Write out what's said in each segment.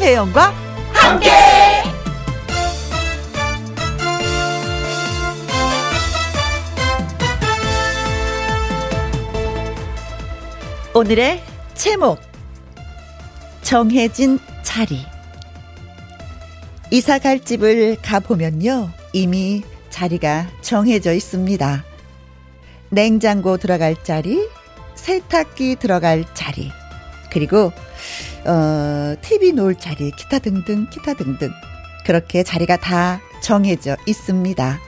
김혜영과 함께. 오늘의 제목 정해진 자리 이사 갈 집을 가보면요 이미 자리가 정해져 있습니다 냉장고 들어갈 자리 세탁기 들어갈 자리 그리고 어 TV 놓을 자리 기타 등등 기타 등등 그렇게 자리가 다 정해져 있습니다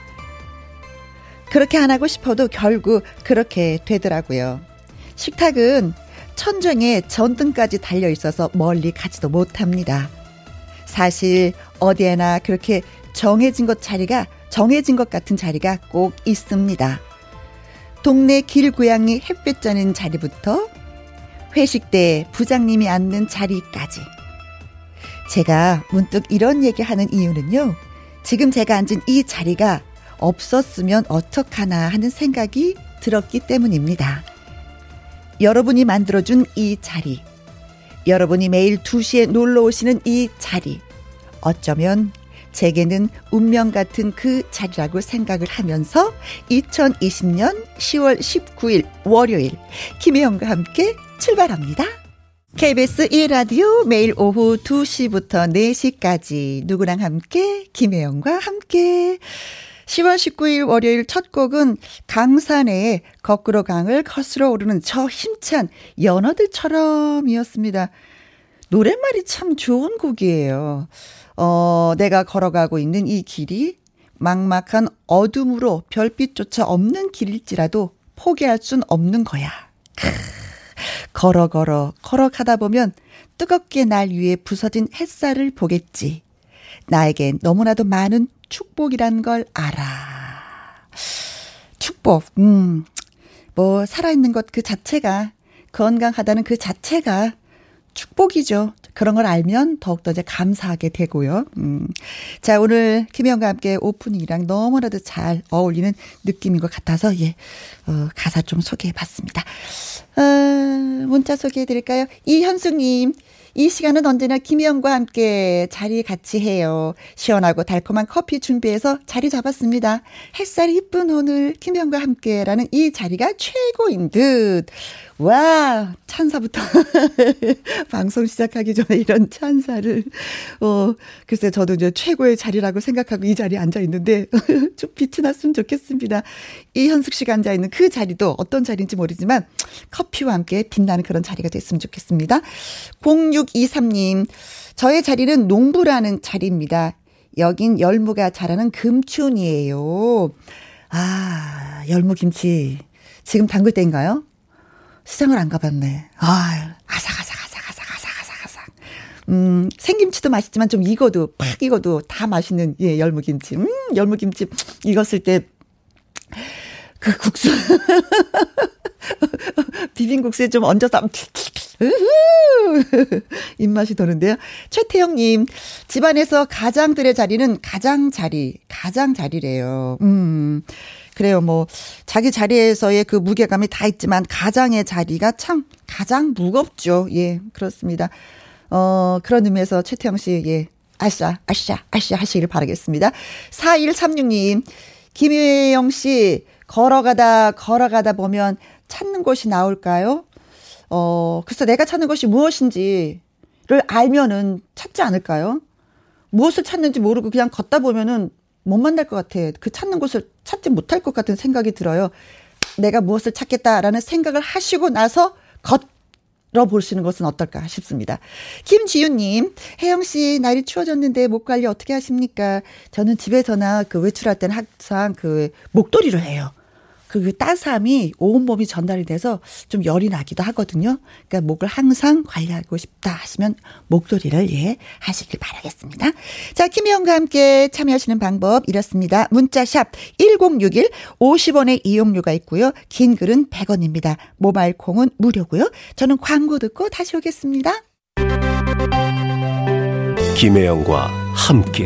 그렇게 안 하고 싶어도 결국 그렇게 되더라고요 식탁은 천정에 전등까지 달려 있어서 멀리 가지도 못합니다. 사실 어디에나 그렇게 정해진 것 자리가 정해진 것 같은 자리가 꼭 있습니다. 동네 길고양이 햇볕 쬐는 자리부터 회식 때 부장님이 앉는 자리까지. 제가 문득 이런 얘기 하는 이유는요. 지금 제가 앉은 이 자리가 없었으면 어떡하나 하는 생각이 들었기 때문입니다. 여러분이 만들어준 이 자리. 여러분이 매일 2시에 놀러 오시는 이 자리. 어쩌면 제게는 운명 같은 그 자리라고 생각을 하면서 2020년 10월 19일 월요일 김혜영과 함께 출발합니다. KBS 1라디오 매일 오후 2시부터 4시까지 누구랑 함께 김혜영과 함께 10월 19일 월요일 첫 곡은 강산의 거꾸로 강을 거스러 오르는 저 힘찬 연어들처럼이었습니다. 노랫말이 참 좋은 곡이에요. 어, 내가 걸어가고 있는 이 길이 막막한 어둠으로 별빛조차 없는 길일지라도 포기할 순 없는 거야. 크, 걸어 걸어 걸어가다 보면 뜨겁게 날 위에 부서진 햇살을 보겠지. 나에겐 너무나도 많은 축복이란 걸 알아. 축복, 음, 뭐, 살아있는 것 그 자체가, 건강하다는 그 자체가 축복이죠. 그런 걸 알면 더욱더 이제 감사하게 되고요. 음. 자, 오늘 김영과 함께 오프닝이랑 너무나도 잘 어울리는 느낌인 것 같아서, 예, 어, 가사 좀 소개해 봤습니다. 어, 문자 소개해 드릴까요? 이현숙님, 이 시간은 언제나 김희영과 함께 자리 같이 해요. 시원하고 달콤한 커피 준비해서 자리 잡았습니다. 햇살이 이쁜 오늘 김희영과 함께라는 이 자리가 최고인 듯. 와, 찬사부터. 방송 시작하기 전에 이런 찬사를. 어, 글쎄, 저도 이제 최고의 자리라고 생각하고 이 자리에 앉아 있는데, 좀 빛이 났으면 좋겠습니다. 이현숙 씨가 앉아 있는 그 자리도 어떤 자리인지 모르지만, 커피와 함께 빛나는 그런 자리가 됐으면 좋겠습니다. 0623님, 저의 자리는 농부라는 자리입니다. 여긴 열무가 자라는 금촌이에요. 아, 열무김치. 지금 담글 때인가요? 시장을 안 가봤네. 아, 아삭아삭, 아삭, 아삭, 아삭, 아삭, 아삭. 음, 생김치도 맛있지만 좀 익어도, 팍 익어도 다 맛있는, 예, 열무김치. 음, 열무김치 익었을 때, 그 국수. 비빔국수에 좀 얹어서, 입맛이 도는데요. 최태영님, 집안에서 가장들의 자리는 가장 자리, 가장 자리래요. 음. 그래요. 뭐 자기 자리에서의 그 무게감이 다 있지만 가장의 자리가 참 가장 무겁죠. 예, 그렇습니다. 어, 그런 의미에서 최태영 씨, 예. 아싸, 아싸, 아싸 하시길 바라겠습니다. 4136님, 김혜영 씨, 걸어가다, 걸어가다 보면 찾는 곳이 나올까요? 어, 글쎄 내가 찾는 것이 무엇인지를 알면은 찾지 않을까요? 무엇을 찾는지 모르고 그냥 걷다 보면은 못 만날 것 같아. 그 찾는 곳을 찾지 못할 것 같은 생각이 들어요. 내가 무엇을 찾겠다라는 생각을 하시고 나서 걷어 보시는 것은 어떨까 싶습니다. 김지윤님, 혜영씨, 날이 추워졌는데 목 관리 어떻게 하십니까? 저는 집에서나 그 외출할 때는 항상 그 목도리를 해요. 그 따스함이 온몸이 전달이 돼서 좀 열이 나기도 하거든요. 그러니까 목을 항상 관리하고 싶다 하시면 목도리를 예 하시길 바라겠습니다. 자, 김희영과 함께 참여하시는 방법 이렇습니다. 문자샵 1061 50원의 이용료가 있고요. 긴 글은 100원입니다. 모바일 콩은 무료고요. 저는 광고 듣고 다시 오겠습니다. 김혜영과 함께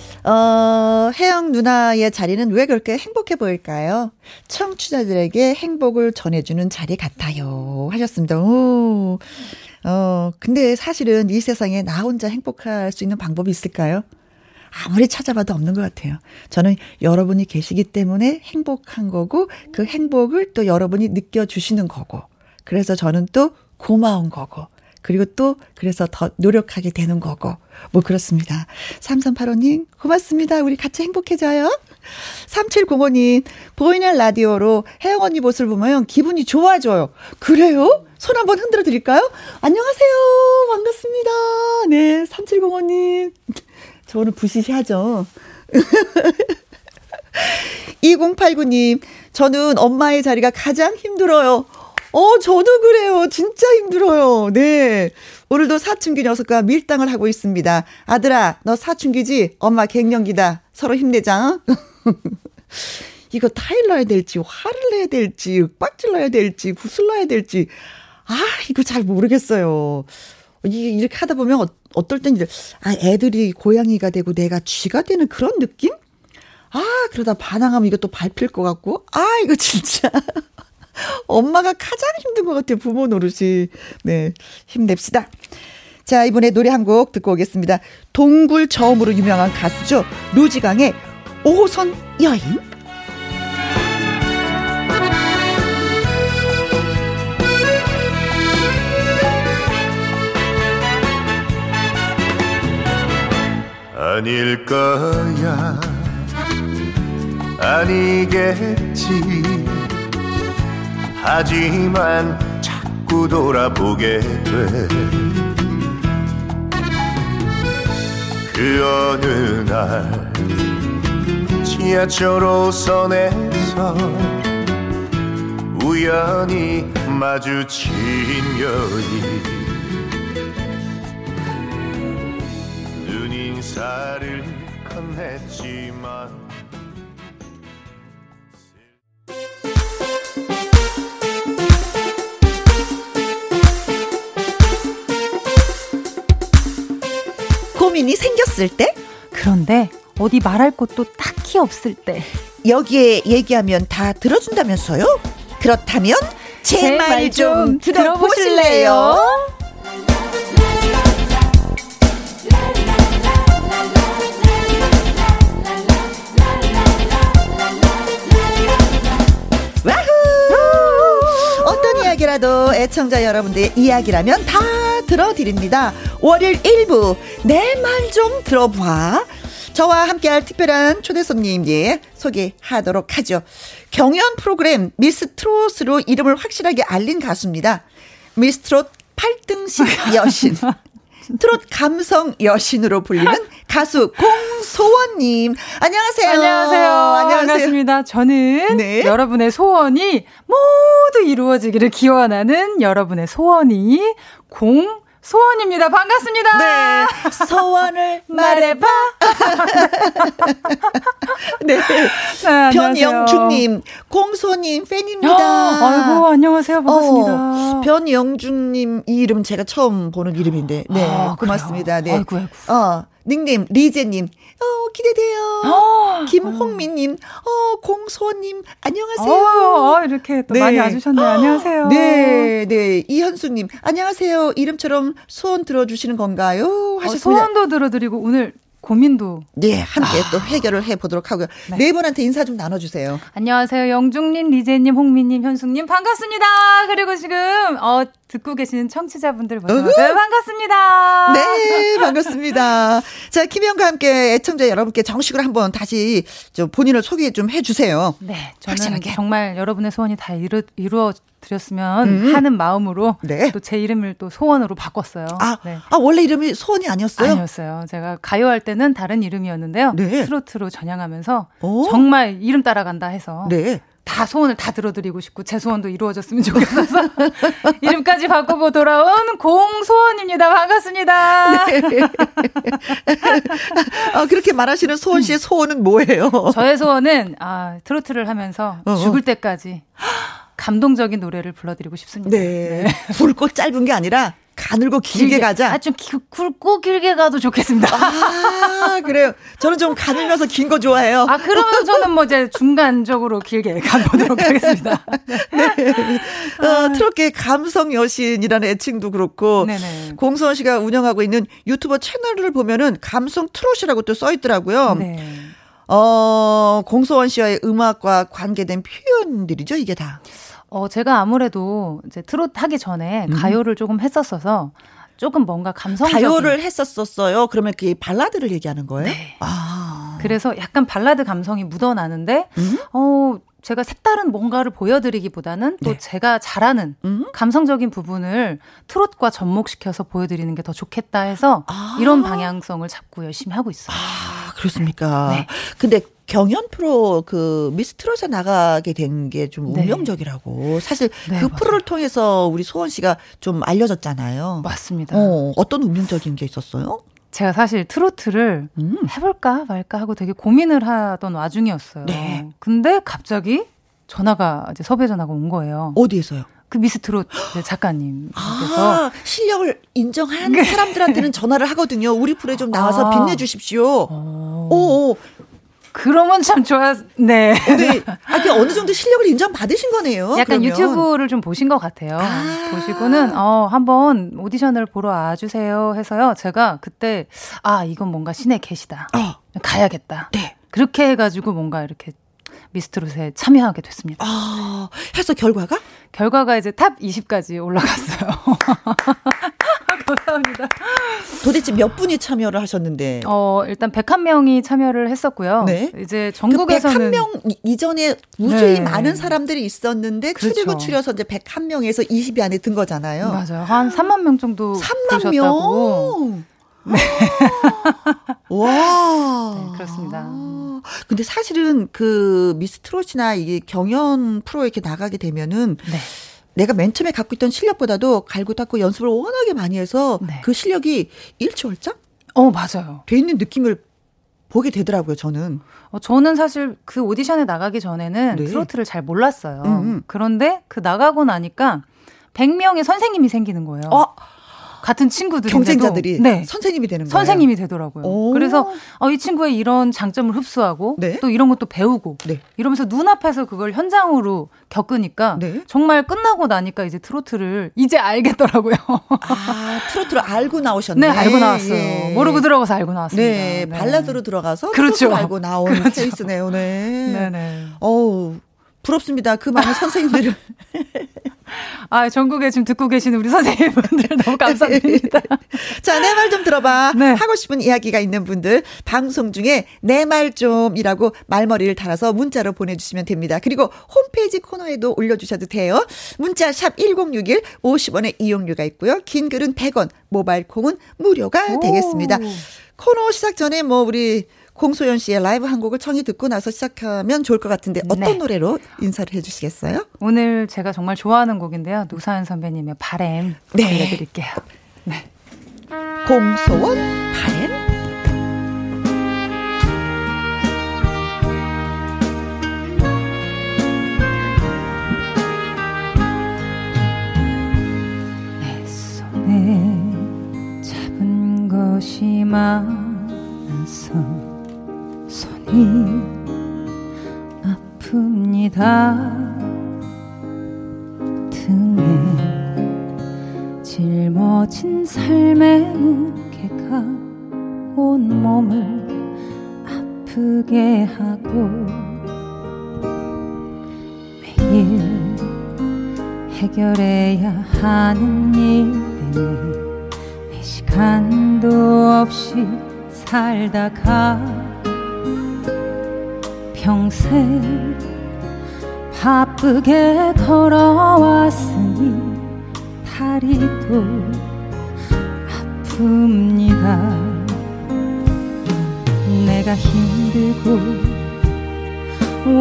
어, 혜영 누나의 자리는 왜 그렇게 행복해 보일까요? 청취자들에게 행복을 전해주는 자리 같아요. 하셨습니다. 오. 어, 근데 사실은 이 세상에 나 혼자 행복할 수 있는 방법이 있을까요? 아무리 찾아봐도 없는 것 같아요. 저는 여러분이 계시기 때문에 행복한 거고, 그 행복을 또 여러분이 느껴주시는 거고, 그래서 저는 또 고마운 거고, 그리고 또 그래서 더 노력하게 되는 거고 뭐 그렇습니다. 3385님 고맙습니다. 우리 같이 행복해져요. 3705님 보이는 라디오로 혜영 언니 모습을 보면 기분이 좋아져요. 그래요? 손 한번 흔들어 드릴까요? 안녕하세요. 반갑습니다. 네, 3705님. 저 오늘 부시시하죠. 2089님, 저는 엄마의 자리가 가장 힘들어요. 어, 저도 그래요. 진짜 힘들어요. 네. 오늘도 사춘기 녀석과 밀당을 하고 있습니다. 아들아, 너 사춘기지? 엄마 갱년기다. 서로 힘내자. 이거 타일 넣어야 될지, 화를 내야 될지, 빡질 넣어야 될지, 구슬 넣어야 될지. 아, 이거 잘 모르겠어요. 이게 이렇게 하다 보면 어, 떨땐 이제, 아, 애들이 고양이가 되고 내가 쥐가 되는 그런 느낌? 아, 그러다 반항하면 이것도 밟힐 것 같고. 아, 이거 진짜. 엄마가 가장 힘든 것 같아요. 부모 노릇이. 네. 힘냅시다. 자, 이번에 노래 한 곡 듣고 오겠습니다. 동굴 저음으로 유명한 가수죠. 루지강의 5호선 여인. 아닐 거야 아니겠지 하지만 자꾸 돌아보게 돼. 그 어느 날 지하철 호선에서 우연히 마주친 여인 눈인사를 고민이 생겼을 때? 그런데 어디 말할 곳도 딱히 없을 때. 여기에 얘기하면 다 들어준다면서요? 그렇다면 제 말 좀 들어보실래요? 이야기라도 애청자 여러분들의 이야기라면 다 들어드립니다. 월요일 1부 내 말 좀 들어봐. 저와 함께할 특별한 초대 손님 예 소개하도록 하죠. 경연 프로그램 미스 트롯으로 이름을 확실하게 알린 가수입니다. 미스 트롯 8등식 여신. 트롯 감성 여신으로 불리는 가수 공소원님. 안녕하세요. 안녕하세요. 안녕하세요. 반갑습니다. 저는 네. 여러분의 소원이 모두 이루어지기를 기원하는 여러분의 소원이 공 소원입니다. 반갑습니다. 네. 소원을 말해봐. 네. 네. 변영중님, 공소님 팬입니다. 아이고, 안녕하세요. 반갑습니다. 어, 변영중님 이 이름 제가 처음 보는 이름인데, 네, 아, 고맙습니다. 네. 아이고, 아이고. 어, 닉님, 리제님, 어, 기대돼요. 아, 김홍민님, 어, 공소님, 안녕하세요. 어, 어, 이렇게 또 네. 많이 와주셨네요. 안녕하세요. 네, 네. 이현수님, 안녕하세요. 이름처럼 소원 들어주시는 건가요? 어, 하셨습니다. 소원도 들어드리고 오늘 고민도 네, 함께 또 해결을 해보도록 하고요. 네. 네 분한테 인사 좀 나눠주세요. 안녕하세요. 영중님, 리제님, 홍미님, 현숙님 반갑습니다. 그리고 지금 어 듣고 계시는 청취자분들 모두. 네, 반갑습니다. 네, 반갑습니다. 자, 김혜영과 함께 애청자 여러분께 정식으로 한번 다시 좀 본인을 소개 좀 해주세요. 네, 저는 확실하게. 정말 여러분의 소원이 다 이루, 이루어 드렸으면 음. 하는 마음으로 네. 또제 이름을 또 소원으로 바꿨어요. 아, 네. 아, 원래 이름이 소원이 아니었어요? 아니었어요. 제가 가요할 때는 다른 이름이었는데요. 네. 트로트로 전향하면서 오. 정말 이름 따라간다 해서 네. 다 소원을 다 들어드리고 싶고 제 소원도 이루어졌으면 좋겠어서 이름까지 바꾸고 돌아온 공소원입니다. 반갑습니다. 네. 아, 그렇게 말하시는 소원 씨의 소원은 뭐예요? 저의 소원은 아, 트로트를 하면서 어, 어. 죽을 때까지 감동적인 노래를 불러드리고 싶습니다. 네. 굵고 짧은 게 아니라 가늘고 길게 가자. 아, 좀 기- 굵고 길게 가도 좋겠습니다. 아, 그래요. 저는 좀 가늘면서 긴 거 좋아해요. 아, 그러면 저는 뭐 이제 중간적으로 길게 가보도록 하겠습니다. 어, 트롯계 감성 여신이라는 애칭도 그렇고 네네. 공소원 씨가 운영하고 있는 유튜브 채널을 보면은 감성 트롯이라고 또 써 있더라고요. 네. 어, 공소원 씨와의 음악과 관계된 표현들이죠, 이게 다. 어, 제가 아무래도 이제 트롯 하기 전에 가요를 조금 했었어서 조금 뭔가 감성적인 가요를 했었었어요. 그러면 그 발라드를 얘기하는 거예요? 네. 아. 그래서 약간 발라드 감성이 묻어나는데 음? 어 제가 색다른 뭔가를 보여드리기보다는 또 네. 제가 잘하는 음? 감성적인 부분을 트롯과 접목시켜서 보여드리는 게 더 좋겠다 해서 아. 이런 방향성을 잡고 열심히 하고 있어요. 아, 그렇습니까? 네. 근데 경연 프로 그 미스 트롯에 나가게 된 게좀 네. 운명적이라고. 사실 네, 그 맞아요. 프로를 통해서 우리 소원 씨가 좀 알려졌잖아요. 맞습니다. 어, 어떤 운명적인 게 있었어요? 제가 사실 트로트를 음. 해볼까 말까 하고 되게 고민을 하던 와중이었어요. 네. 근데 갑자기 전화가 이제 섭외 전화가 온 거예요. 어디에서요? 그 미스 트롯 이제 작가님께서 아, 실력을 인정한 사람들한테는 전화를 하거든요. 우리 프로에 좀 나와서 네. 아. 빛내주십시오. 어, 오, 오. 그러면 참 좋았. 네. 네. 아, 그 어느 정도 실력을 인정받으신 거네요. 약간 그러면. 유튜브를 좀 보신 것 같아요. 아. 보시고는 어 한번 오디션을 보러 와주세요 해서요. 제가 그때 아 이건 뭔가 신의 계시다. 어, 가야겠다. 네. 그렇게 해가지고 뭔가 이렇게 미스트롯에 참여하게 됐습니다. 아, 해서 결과가? 결과가 이제 top 20까지 올라갔어요. 감사합니다. 도대체 몇 분이 참여를 하셨는데. 어 일단 101명이 참여를 했었고요. 네. 이제 그 전국에서는 101명 이전에 무수히 네. 많은 사람들이 있었는데 추리고 그렇죠. 추려서 이제 101명에서 20위 안에 든 거잖아요. 맞아요. 한 3만 명 정도 3만 보셨다고. 명. 와. 네, 그렇습니다. 아, 근데 사실은 그 미스 트롯이나 이게 경연 프로에 이렇게 나가게 되면은 네. 내가 맨 처음에 갖고 있던 실력보다도 갈고 닦고 연습을 워낙에 많이 해서 네. 그 실력이 일치월장 어 맞아요. 돼 있는 느낌을 보게 되더라고요, 저는. 어, 저는 사실 그 오디션에 나가기 전에는 네. 트로트를 잘 몰랐어요. 음, 음. 그런데 그 나가고 나니까 100명의 선생님이 생기는 거예요. 어, 같은 친구들인데도 경쟁자들이 네. 선생님이 되는 거예요. 선생님이 되더라고요. 오. 그래서 어, 이 친구의 이런 장점을 흡수하고 네. 또 이런 것도 배우고 네. 이러면서 눈앞에서 그걸 현장으로 겪으니까 네. 정말 끝나고 나니까 이제 트로트를 이제 알겠더라고요. 아, 트로트를 알고 나오셨네. 네, 알고 나왔어요. 예. 모르고 들어가서 알고 나왔습니다. 네, 발라드로 들어가서 그렇죠. 알고 나온 그렇죠. 케이스네요, 네. 네네. 어우, 부럽습니다. 그 많은 선생님들을. 아, 전국에 지금 듣고 계시는 우리 선생님분들 너무 감사드립니다. 자, 내 말 좀 들어봐. 네. 하고 싶은 이야기가 있는 분들, 방송 중에 내 말 좀이라고 말머리를 달아서 문자로 보내주시면 됩니다. 그리고 홈페이지 코너에도 올려주셔도 돼요. 문자 샵 1061, 50원의 이용료가 있고요. 긴 글은 100원, 모바일 콩은 무료가 되겠습니다. 코너 시작 전에 뭐 우리 공소연 씨의 라이브 한 곡을 청해 듣고 나서 시작하면 좋을 것 같은데 어떤 네. 노래로 인사를 해주시겠어요? 오늘 제가 정말 좋아하는 곡인데요. 노사연 선배님의 바램 네. 들려드릴게요. 네. 공소원 바램 것이 많아서 손이 아픕니다. 등에 짊어진 삶의 무게가 온 몸을 아프게 하고 매일 해결해야 하는 일 때문에 시간도 없이 살다가 평생 바쁘게 걸어왔으니 다리 도 아픕니다. 내가 힘들고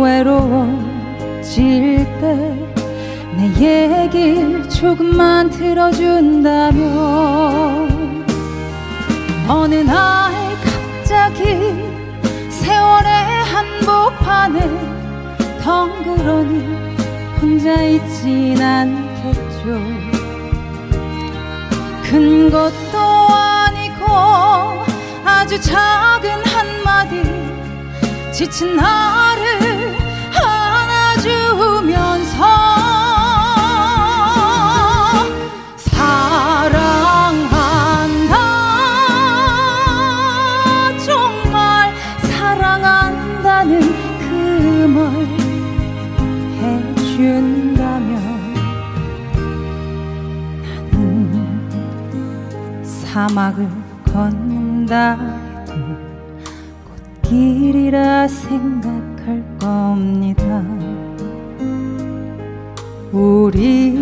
외로워질 때 내 얘길 조금만 들어준다면 어느 날 갑자기 판에 덩그러니 혼자 있진 않겠죠. 큰 것도 아니고 아주 작은 한마디. 지친 나를 안아주면서 사막을 걷는다 해도 꽃길이라 생각할 겁니다. 우리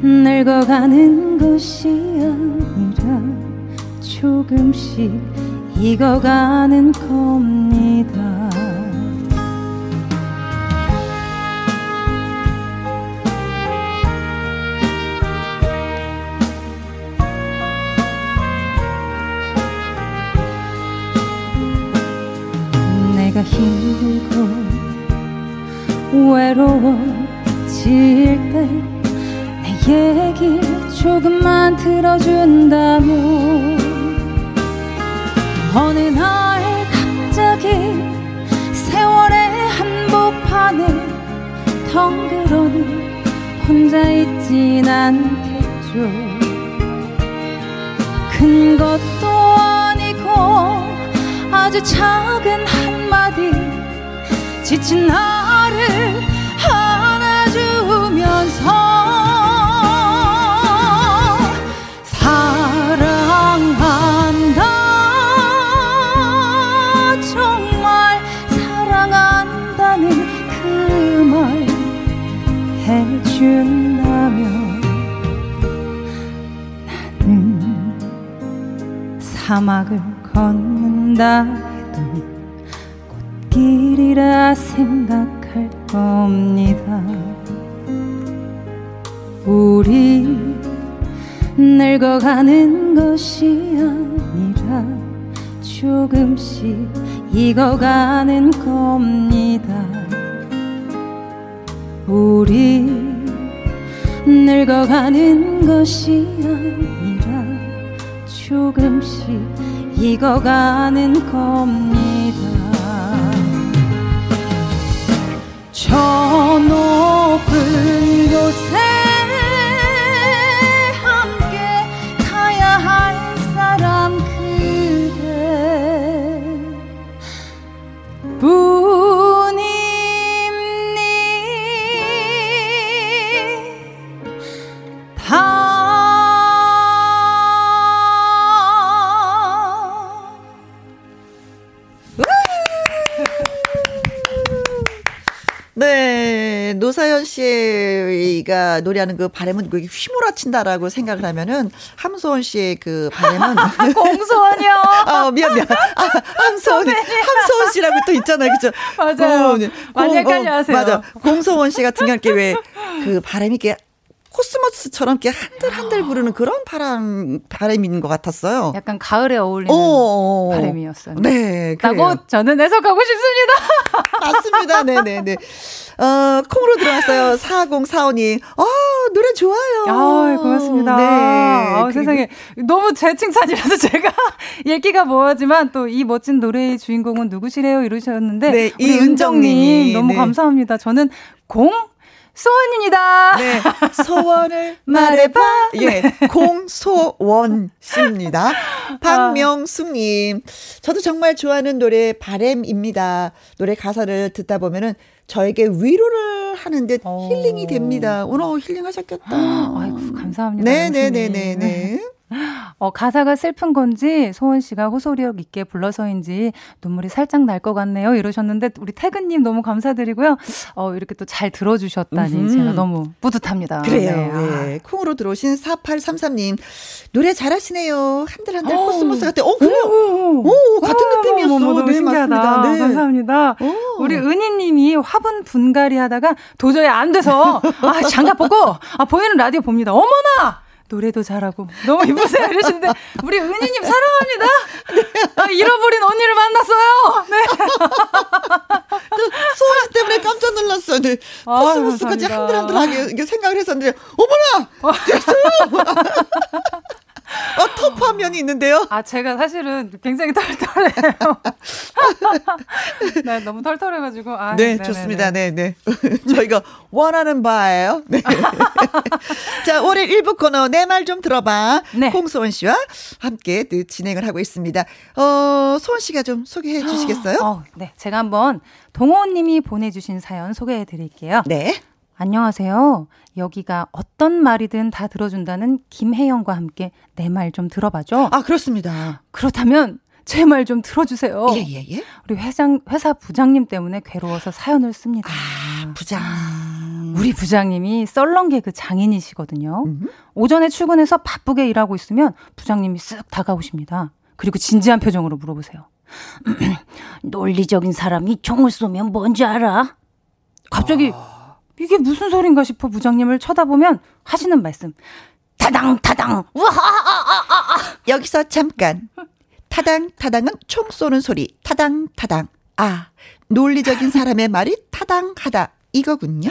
늙어가는 것이 아니라 조금씩 익어가는 겁니다. 내가 힘들고 외로워질 때 내 얘기 조금만 들어준다면 어느 날 갑자기 세월의 한복판에 덩그러니 혼자 있진 않겠죠. 큰 것도 아니고 아주 작은 한 마디 지친 나를 안아주면서 사랑한다. 정말 사랑한다는 그 말 해준다면 나는 사막을 걷는다 꽃길이라 생각할 겁니다. 우리 늙어가는 것이 아니라 조금씩 익어가는 겁니다. 우리 늙어가는 것이 아니라 조금씩 익어가는 겁니다. 저 높은 곳에 씨가 노래하는 그 바램은 그게 휘몰아친다라고 생각을 하면은 함소원 씨의 그 바램은 공소원이요. 아 미안 미안. 아, 함소원 함소원 씨라고 또 있잖아요, 그죠? 맞아요. 어, 네. 많이 헷갈려하세요. 어, 맞아. 공소원 씨 같은 경우는 왜그 바램이 이렇게 코스모스처럼 이렇게 한들한들 부르는 그런 바람, 바람인 것 같았어요. 약간 가을에 어울리는 어, 바람이었어요. 네. 그래요. 라고 저는 해석하고 싶습니다. 맞습니다. 네 네 네. 어, 콩으로 들어왔어요. 4045님. 어, 노래 좋아요. 아, 고맙습니다. 네. 아, 그리고- 세상에. 너무 제 칭찬이라서 제가 얘기가 뭐하지만 또 이 멋진 노래의 주인공은 누구시래요? 이러셨는데. 네, 우리 이은정님이, 은정님 너무 네. 감사합니다. 저는 공 소원입니다. 네. 소원을 말해봐. 예. 공소원 씨입니다. 박명숙님. 저도 정말 좋아하는 노래 바램입니다. 노래 가사를 듣다 보면은 저에게 위로를 하는데 오. 힐링이 됩니다. 오늘 힐링 하셨겠다. 아이고, 감사합니다. 네네네네네. 어, 가사가 슬픈 건지 소원 씨가 호소력 있게 불러서인지 눈물이 살짝 날 것 같네요. 이러셨는데 우리 태근님 너무 감사드리고요. 어, 이렇게 또 잘 들어주셨다니 음흠. 제가 너무 뿌듯합니다. 그래요. 네. 아. 예. 콩으로 들어오신 4833님. 노래 잘하시네요. 한들한들 오. 코스모스 같아. 어, 그래요. 오, 오, 같은 느낌이었어. 너무 네, 신기하다. 맞습니다. 네. 감사합니다. 오. 우리 은희님이 화분 분갈이 하다가 도저히 안 돼서 아 장갑 벗고 아 보이는 라디오 봅니다. 어머나 노래도 잘하고 너무 이쁘세요 이러시는데 우리 은희님 사랑합니다. 아, 잃어버린 언니를 만났어요. 네. 소원 씨 때문에 깜짝 놀랐어요. 네. 아, 코스모스까지. 한들한들하게 생각을 했었는데, 어머나! 됐어요! 면이 있는데요. 아 제가 사실은 굉장히 털털해요. 네, 너무 털털해가지고 아, 네, 네네네. 좋습니다. 네, 네. 저희가 원하는 바예요. 네. 자, 올해 1부 코너 내 말 좀 들어봐. 네. 홍소원 씨와 함께 또 진행을 하고 있습니다. 어, 소원 씨가 좀 소개해 주시겠어요? 어, 네, 제가 한번 동호님이 보내주신 사연 소개해 드릴게요. 네. 안녕하세요. 여기가 어떤 말이든 다 들어준다는 김혜영과 함께 내 말 좀 들어봐줘. 아, 그렇습니다. 그렇다면 제 말 좀 들어주세요. 예, 예, 예. 우리 회장, 회사 부장님 때문에 괴로워서 사연을 씁니다. 아, 부장. 우리 부장님이 썰렁 개그 장인이시거든요. 음. 오전에 출근해서 바쁘게 일하고 있으면 부장님이 쓱 다가오십니다. 그리고 진지한 표정으로 물어보세요. 논리적인 사람이 총을 쏘면 뭔지 알아? 갑자기 이게 무슨 소린가 싶어 부장님을 쳐다보면 하시는 말씀. 타당 타당 우하하하하 여기서 잠깐. 타당, 타당은 총 쏘는 소리. 타당, 타당. 아, 논리적인 사람의 말이 타당하다. 이거군요.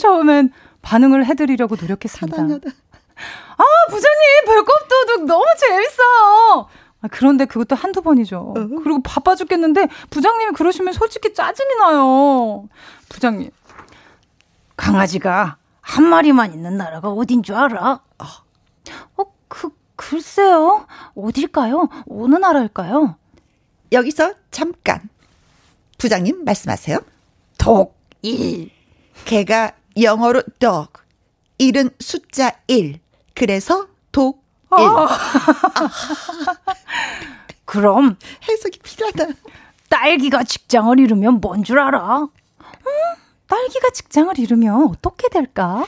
처음엔 반응을 해드리려고 노력했습니다. 타당하다. 아, 부장님, 배꼽도둑 너무 재밌어요. 아, 그런데 그것도 한두 번이죠. 그리고 바빠 죽겠는데 부장님이 그러시면 솔직히 짜증이 나요. 부장님. 강아지가 한 마리만 있는 나라가 어딘 줄 알아? 어, 그, 글쎄요. 어딜까요? 어느 나라일까요? 여기서 잠깐. 부장님 말씀하세요. 독일. 개가 영어로 dog. 일은 숫자 1. 그래서 독. 일. 그럼 해석이 필요하다. 딸기가 직장을 잃으면 뭔 줄 알아? 음, 딸기가 직장을 잃으면 어떻게 될까?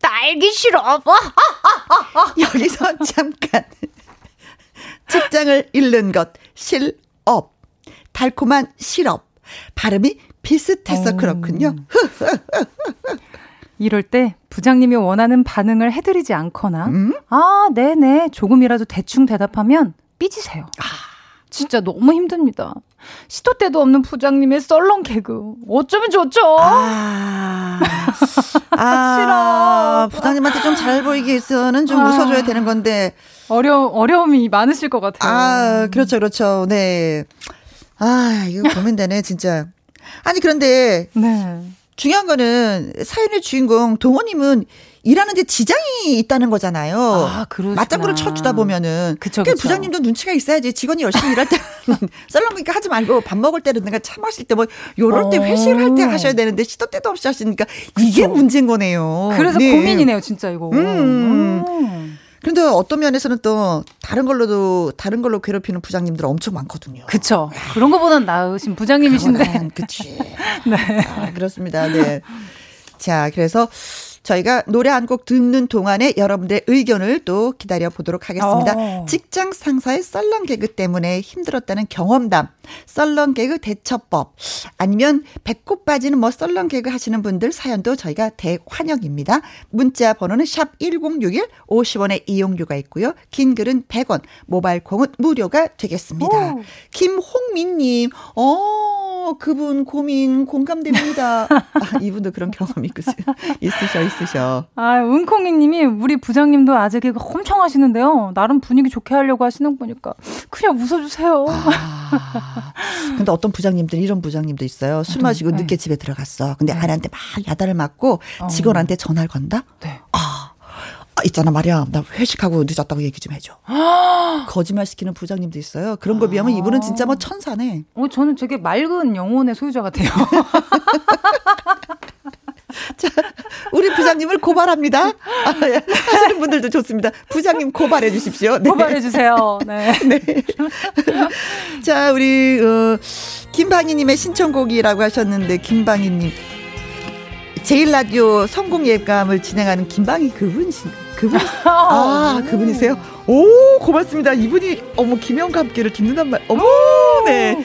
딸기 싫어. 와, 여기서 잠깐. 직장을 잃는 것, 실업. 달콤한 시럽. 발음이 비슷해서 음. 그렇군요. 이럴 때 부장님이 원하는 반응을 해드리지 않거나 음? 아 네네 조금이라도 대충 대답하면 삐지세요. 아. 진짜 너무 힘듭니다. 시도 때도 없는 부장님의 썰렁 개그 어쩌면 좋죠. 아, 아, 부장님한테 좀 잘 보이게 해서는 좀 아. 웃어줘야 되는 건데. 어려 어려움이 많으실 것 같아요. 아, 그렇죠, 그렇죠. 네. 아, 이거 고민되네, 진짜. 아니, 그런데 네. 중요한 거는 사연의 주인공 동호님은 일하는데 지장이 있다는 거잖아요. 아. 맞장구를 쳐주다 보면은. 그쵸, 그러니까 그쵸. 부장님도 눈치가 있어야지. 직원이 열심히 일할 때 썰렁하니까 하지 말고 밥 먹을 때라든가 차 마실 때 뭐 요럴 때 어. 회식을 할 때 하셔야 되는데 시도 때도 없이 하시니까 이게 문제인 거네요. 그래서 네. 고민이네요, 진짜 이거. 음. 음. 그런데 어떤 면에서는 또 다른 걸로도 다른 걸로 괴롭히는 부장님들 엄청 많거든요. 그쵸. 그런 거보단 나으신 부장님이신데. 그치. 아, 그렇습니다. 네. 자, 그래서 저희가 노래 한 곡 듣는 동안에 여러분들의 의견을 또 기다려 보도록 하겠습니다. 어. 직장 상사의 썰렁 개그 때문에 힘들었다는 경험담. 썰렁 개그 대처법 아니면 배꼽 빠지는 뭐 썰렁 개그 하시는 분들 사연도 저희가 대환영입니다. 문자 번호는 샵 1061 50원의 이용료가 있고요. 긴 글은 100원, 모바일 콩은 무료가 되겠습니다. 오. 김홍민 님, 어, 그분 고민 공감됩니다. 아, 이분도 그런 경험이 있으- 있으셔, 있으셔. 아, 은콩이 님이 우리 부장님도 아재 개그 엄청 하시는데요. 나름 분위기 좋게 하려고 하시는 거 보니까 그냥 웃어 주세요. 아, 근데 어떤 부장님들 이런 부장님도 있어요. 술 마시고 네. 늦게 집에 들어갔어. 근데 아내한테 막 야단을 맞고 직원한테 전화를 건다. 네. 아, 아, 있잖아 말이야. 나 회식하고 늦었다고 얘기 좀 해줘. 거짓말 시키는 부장님도 있어요. 그런 거 비하면 이분은 진짜 뭐 천사네. 어, 저는 되게 맑은 영혼의 소유자 같아요. 우리 부장님을 고발합니다. 아, 예. 하시는 분들도 좋습니다. 부장님 고발해 주십시오. 네. 고발해 주세요. 네. 네. 자, 우리, 어, 김방희님의 신청곡이라고 하셨는데, 김방희님. 제일 라디오 성공 예감을 진행하는 김방희 그분, 그분, 아, 그분이세요? 오, 고맙습니다. 이분이, 어머, 김영과 함께를 듣는단 말, 어머, 네.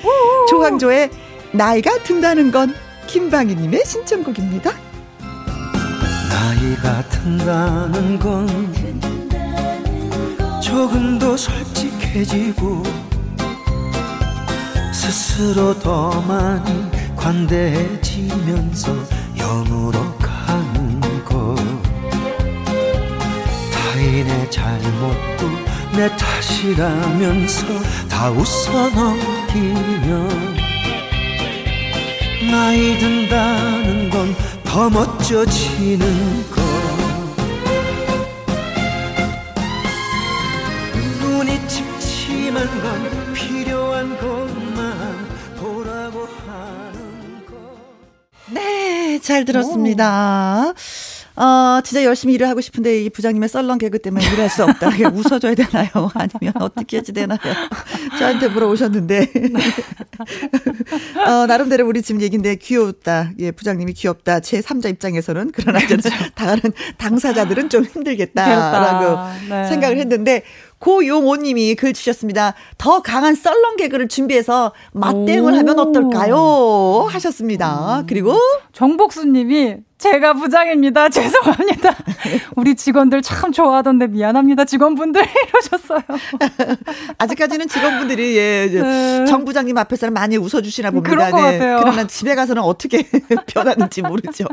조항조의 나이가 든다는 건 김방희님의 신청곡입니다. 나이가 든다는 건 조금 더 솔직해지고 스스로 더 많이 관대해지면서 영으로 가는 것 타인의 잘못도 내 탓이라면서 다 웃어 넘기면 나이 든다는 건 더 멋져지는 것. 눈이 침침한 건 필요한 것만 보라고 하는 것. 네, 잘 들었습니다. 어, 진짜 열심히 일을 하고 싶은데 이 부장님의 썰렁 개그 때문에 일할 수 없다. 웃어줘야 되나요? 아니면 어떻게 해야 되나요? 저한테 물어오셨는데. 어, 나름대로 우리 지금 얘기인데 귀엽다. 예, 부장님이 귀엽다. 제 3자 입장에서는. 그러나 저는 다른 당사자들은 좀 힘들겠다라고. 네. 생각을 했는데 고용호님이 글 주셨습니다. 더 강한 썰렁 개그를 준비해서 맞대응을 오. 하면 어떨까요? 하셨습니다. 그리고 정복수님이 제가 부장입니다. 죄송합니다. 우리 직원들 참 좋아하던데 미안합니다. 직원분들 이러셨어요. 아직까지는 직원분들이 예, 네. 정 부장님 앞에서는 많이 웃어주시나 봅니다. 그런 것 같아요. 그러나 집에 가서는 어떻게 변하는지 모르죠.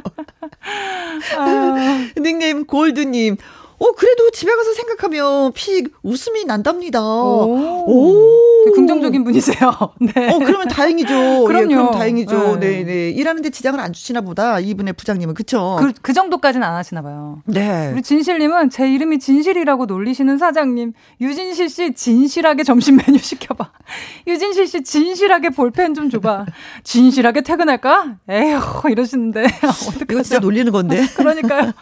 아, 닉네임 골드님. 어, 그래도 집에 가서 생각하면 픽 웃음이 난답니다. 오. 오. 긍정적인 분이세요. 네. 어, 그러면 다행이죠. 그럼요. 예, 그럼 다행이죠. 네, 네. 네. 일하는데 지장을 안 주시나 보다. 이분의 부장님은. 그쵸? 그, 그 정도까지는 안 하시나 봐요. 네. 우리 진실님은 제 이름이 진실이라고 놀리시는 사장님. 유진실 씨 진실하게 점심 메뉴 시켜봐. 유진실 씨 진실하게 볼펜 좀 줘봐. 진실하게 퇴근할까? 에휴 이러시는데 어떡하죠? 이거 진짜 놀리는 건데. 그러니까요.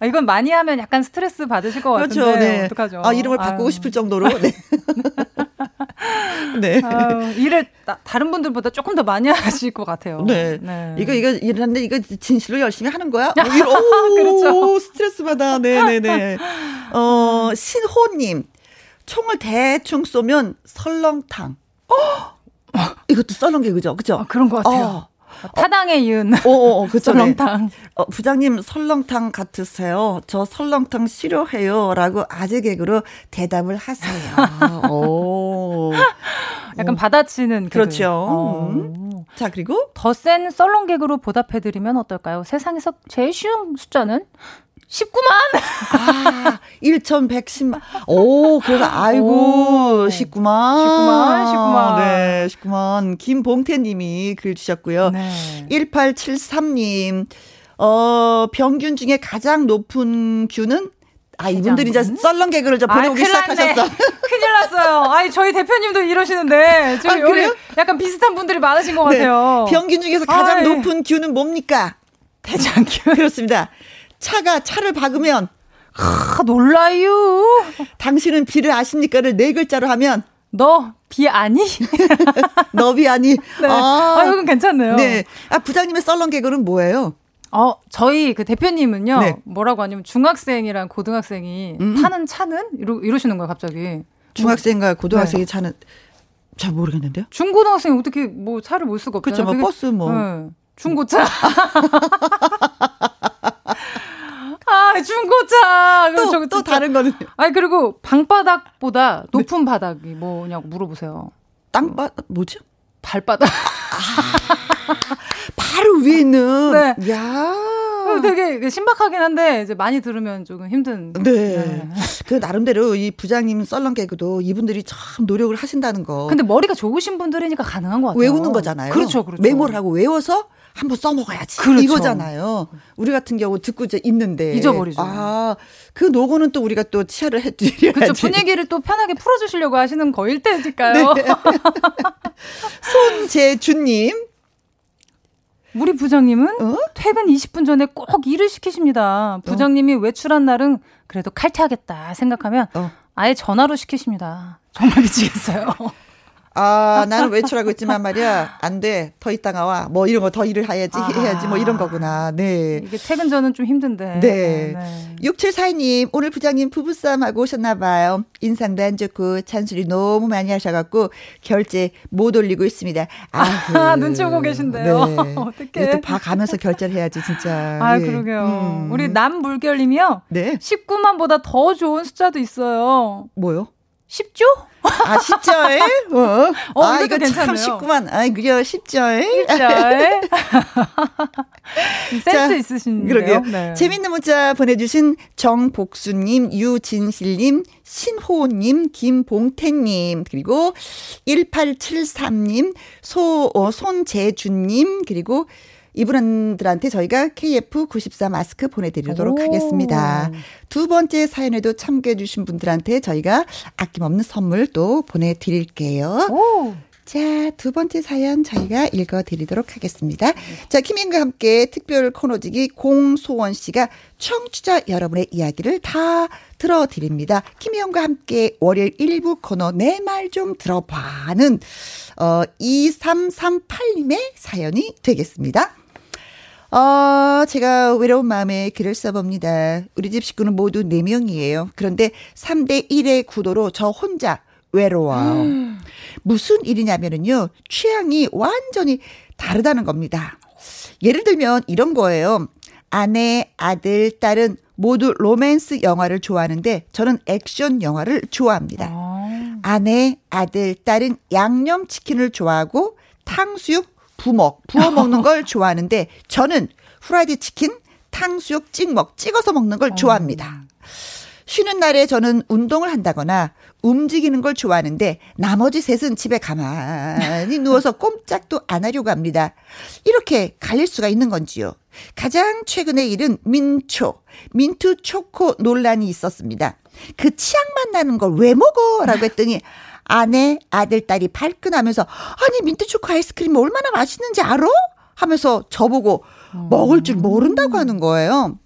아, 이건 많이 하면 약간 스트레스 받으실 것 같은데 그렇죠. 네. 어떡하죠? 아, 이름을 바꾸고 아유. 싶을 정도로. 네. 네. 아유, 일을 나- 다른 분들보다 조금 더 많이 하실 것 같아요. 네. 이거, 이거 일하는데 이거 진실로 열심히 하는 거야? 뭐 이런, 오, 그렇죠. 스트레스 받아. 네 네 네. 어, 신호 님. 총을 대충 쏘면 설렁탕. 어? 이것도 썰렁 개 그죠? 그죠? 아, 그런 것 같아요. 타당에 이은 어, 어, 어, 그쵸. 네. 설렁탕. 어, 부장님 설렁탕 같으세요. 저 설렁탕 싫어해요. 라고 아재 개그로 대답을 하세요. 오. 약간 받아치는 개그. 그렇죠. 어. 음. 자, 그리고 더 센 썰렁 개그로 보답해드리면 어떨까요? 세상에서 제일 쉬운 숫자는 19만! 아, 1,110만. 오, 그래서, 아이고, 오. 19만. 19만, 19만. 네, 19만. 김봉태 님이 글 주셨고요. 네. 1873님, 어, 병균 중에 가장 높은 균은? 아, 이분들이 이제? 썰렁 개그를 저 보내오기 큰일 났네. 시작하셨어. 큰일 났어요. 아니, 저희 대표님도 이러시는데. 지금 아, 그래요? 약간 비슷한 분들이 많으신 것 네. 같아요. 병균 중에서 가장 아이. 높은 균은 뭡니까? 대장균. 그렇습니다. 차가 차를 박으면 아, 놀라요. 당신은 비를 아십니까를 네 글자로 하면 너 비 아니? 너비 아니. 네. 아, 이건 괜찮네요. 네. 아, 부장님의 썰렁 개그는 뭐예요? 어, 저희 그 대표님은요. 네. 뭐라고 하냐면 중학생이랑 고등학생이 음. 타는 차는 이러, 이러시는 거예요, 갑자기. 중학생과 고등학생이 차는 잘 모르겠는데요. 중고등학생이 어떻게 뭐 차를 몰 수가 없잖아요. 그렇죠. 뭐 버스 뭐. 네. 중고차. 아, 중고차. 또, 저거 또 다른 거는 아니, 그리고 방바닥보다 높은 바닥이 뭐냐고 물어보세요. 땅바 뭐죠? 발바닥. 바로 위에 있는. 네. 야. 되게 신박하긴 한데, 이제 많이 들으면 조금 힘든. 네. 그 나름대로 이 부장님 썰렁 개그도 이분들이 참 노력을 하신다는 거. 근데 머리가 좋으신 분들이니까 가능한 것 같아요. 외우는 거잖아요. 그렇죠, 그렇죠. 메모를 하고 외워서 한번 써먹어야지. 그렇죠. 이거잖아요. 우리 같은 경우 듣고 이제 있는데. 잊어버리죠. 아, 그 노고는 또 우리가 또 치아를 해드려야지. 그렇죠. 분위기를 또 편하게 풀어주시려고 하시는 거 일대니까요. 네. 손재준님. 우리 부장님은 어? 퇴근 20분 전에 꼭 일을 시키십니다. 부장님이 외출한 날은 그래도 칼퇴하겠다 생각하면 어. 아예 전화로 시키십니다. 정말 미치겠어요. 아, 나는 외출하고 있지만 말이야. 안 돼. 더 있다가 와. 뭐 이런 거 더 일을 해야지, 아. 해야지. 뭐 이런 거구나. 네. 이게 퇴근 전은 좀 힘든데. 네. 네. 6742님, 오늘 부장님 부부싸움 하고 오셨나봐요. 인상도 안 좋고, 잔소리 너무 많이 하셔갖고, 결제 못 올리고 있습니다. 아휴. 아, 눈치 보고 계신데요. 어떡해. 이거 또 봐가면서 결제를 해야지, 진짜. 아, 예. 그러게요. 음. 우리 남물결님이요. 네. 19만보다 더 좋은 숫자도 있어요. 뭐요? 10조? 아, 10조에? 어. 어, 아, 이거 참 괜찮네요. 19만. 아, 그려 10조에? 짤. 센스 자, 있으신데요. 그러게요. 네. 재밌는 문자 보내주신 정복수님, 유진실님, 신호님, 김봉태님, 그리고 1873님, 소, 어, 손재준님, 그리고 이분들한테 저희가 KF94 마스크 보내드리도록 오. 하겠습니다. 두 번째 사연에도 참여해주신 분들한테 저희가 아낌없는 선물 또 보내드릴게요. 오. 자, 두 번째 사연 저희가 읽어드리도록 하겠습니다. 자, 김인과 함께 특별 코너지기 공소원 씨가 청취자 여러분의 이야기를 다 들어드립니다. 김희영과 함께 월요일 일부 코너 내 말 좀 들어봐는 어 2338님의 사연이 되겠습니다. 어, 제가 외로운 마음에 글을 써봅니다. 우리 집 식구는 모두 4명이에요. 그런데 3대 1의 구도로 저 혼자 외로워요. 무슨 일이냐면은요, 취향이 완전히 다르다는 겁니다. 예를 들면 이런 거예요. 아내, 아들, 딸은 모두 로맨스 영화를 좋아하는데 저는 액션 영화를 좋아합니다. 아. 아내, 아들, 딸은 양념치킨을 좋아하고 탕수육 부먹, 부어 먹는 걸 좋아하는데 저는 후라이드 치킨, 탕수육 찍먹, 찍어서 먹는 걸 좋아합니다. 쉬는 날에 저는 운동을 한다거나 움직이는 걸 좋아하는데 나머지 셋은 집에 가만히 누워서 꼼짝도 안 하려고 합니다. 이렇게 갈릴 수가 있는 건지요. 가장 최근의 일은 민초, 민트 초코 논란이 있었습니다. 그 치약만 나는 걸 왜 먹어? 라고 했더니 아내, 아들, 딸이 발끈하면서 아니 민트 초코 아이스크림 얼마나 맛있는지 알아? 하면서 저보고 먹을 줄 모른다고 하는 거예요.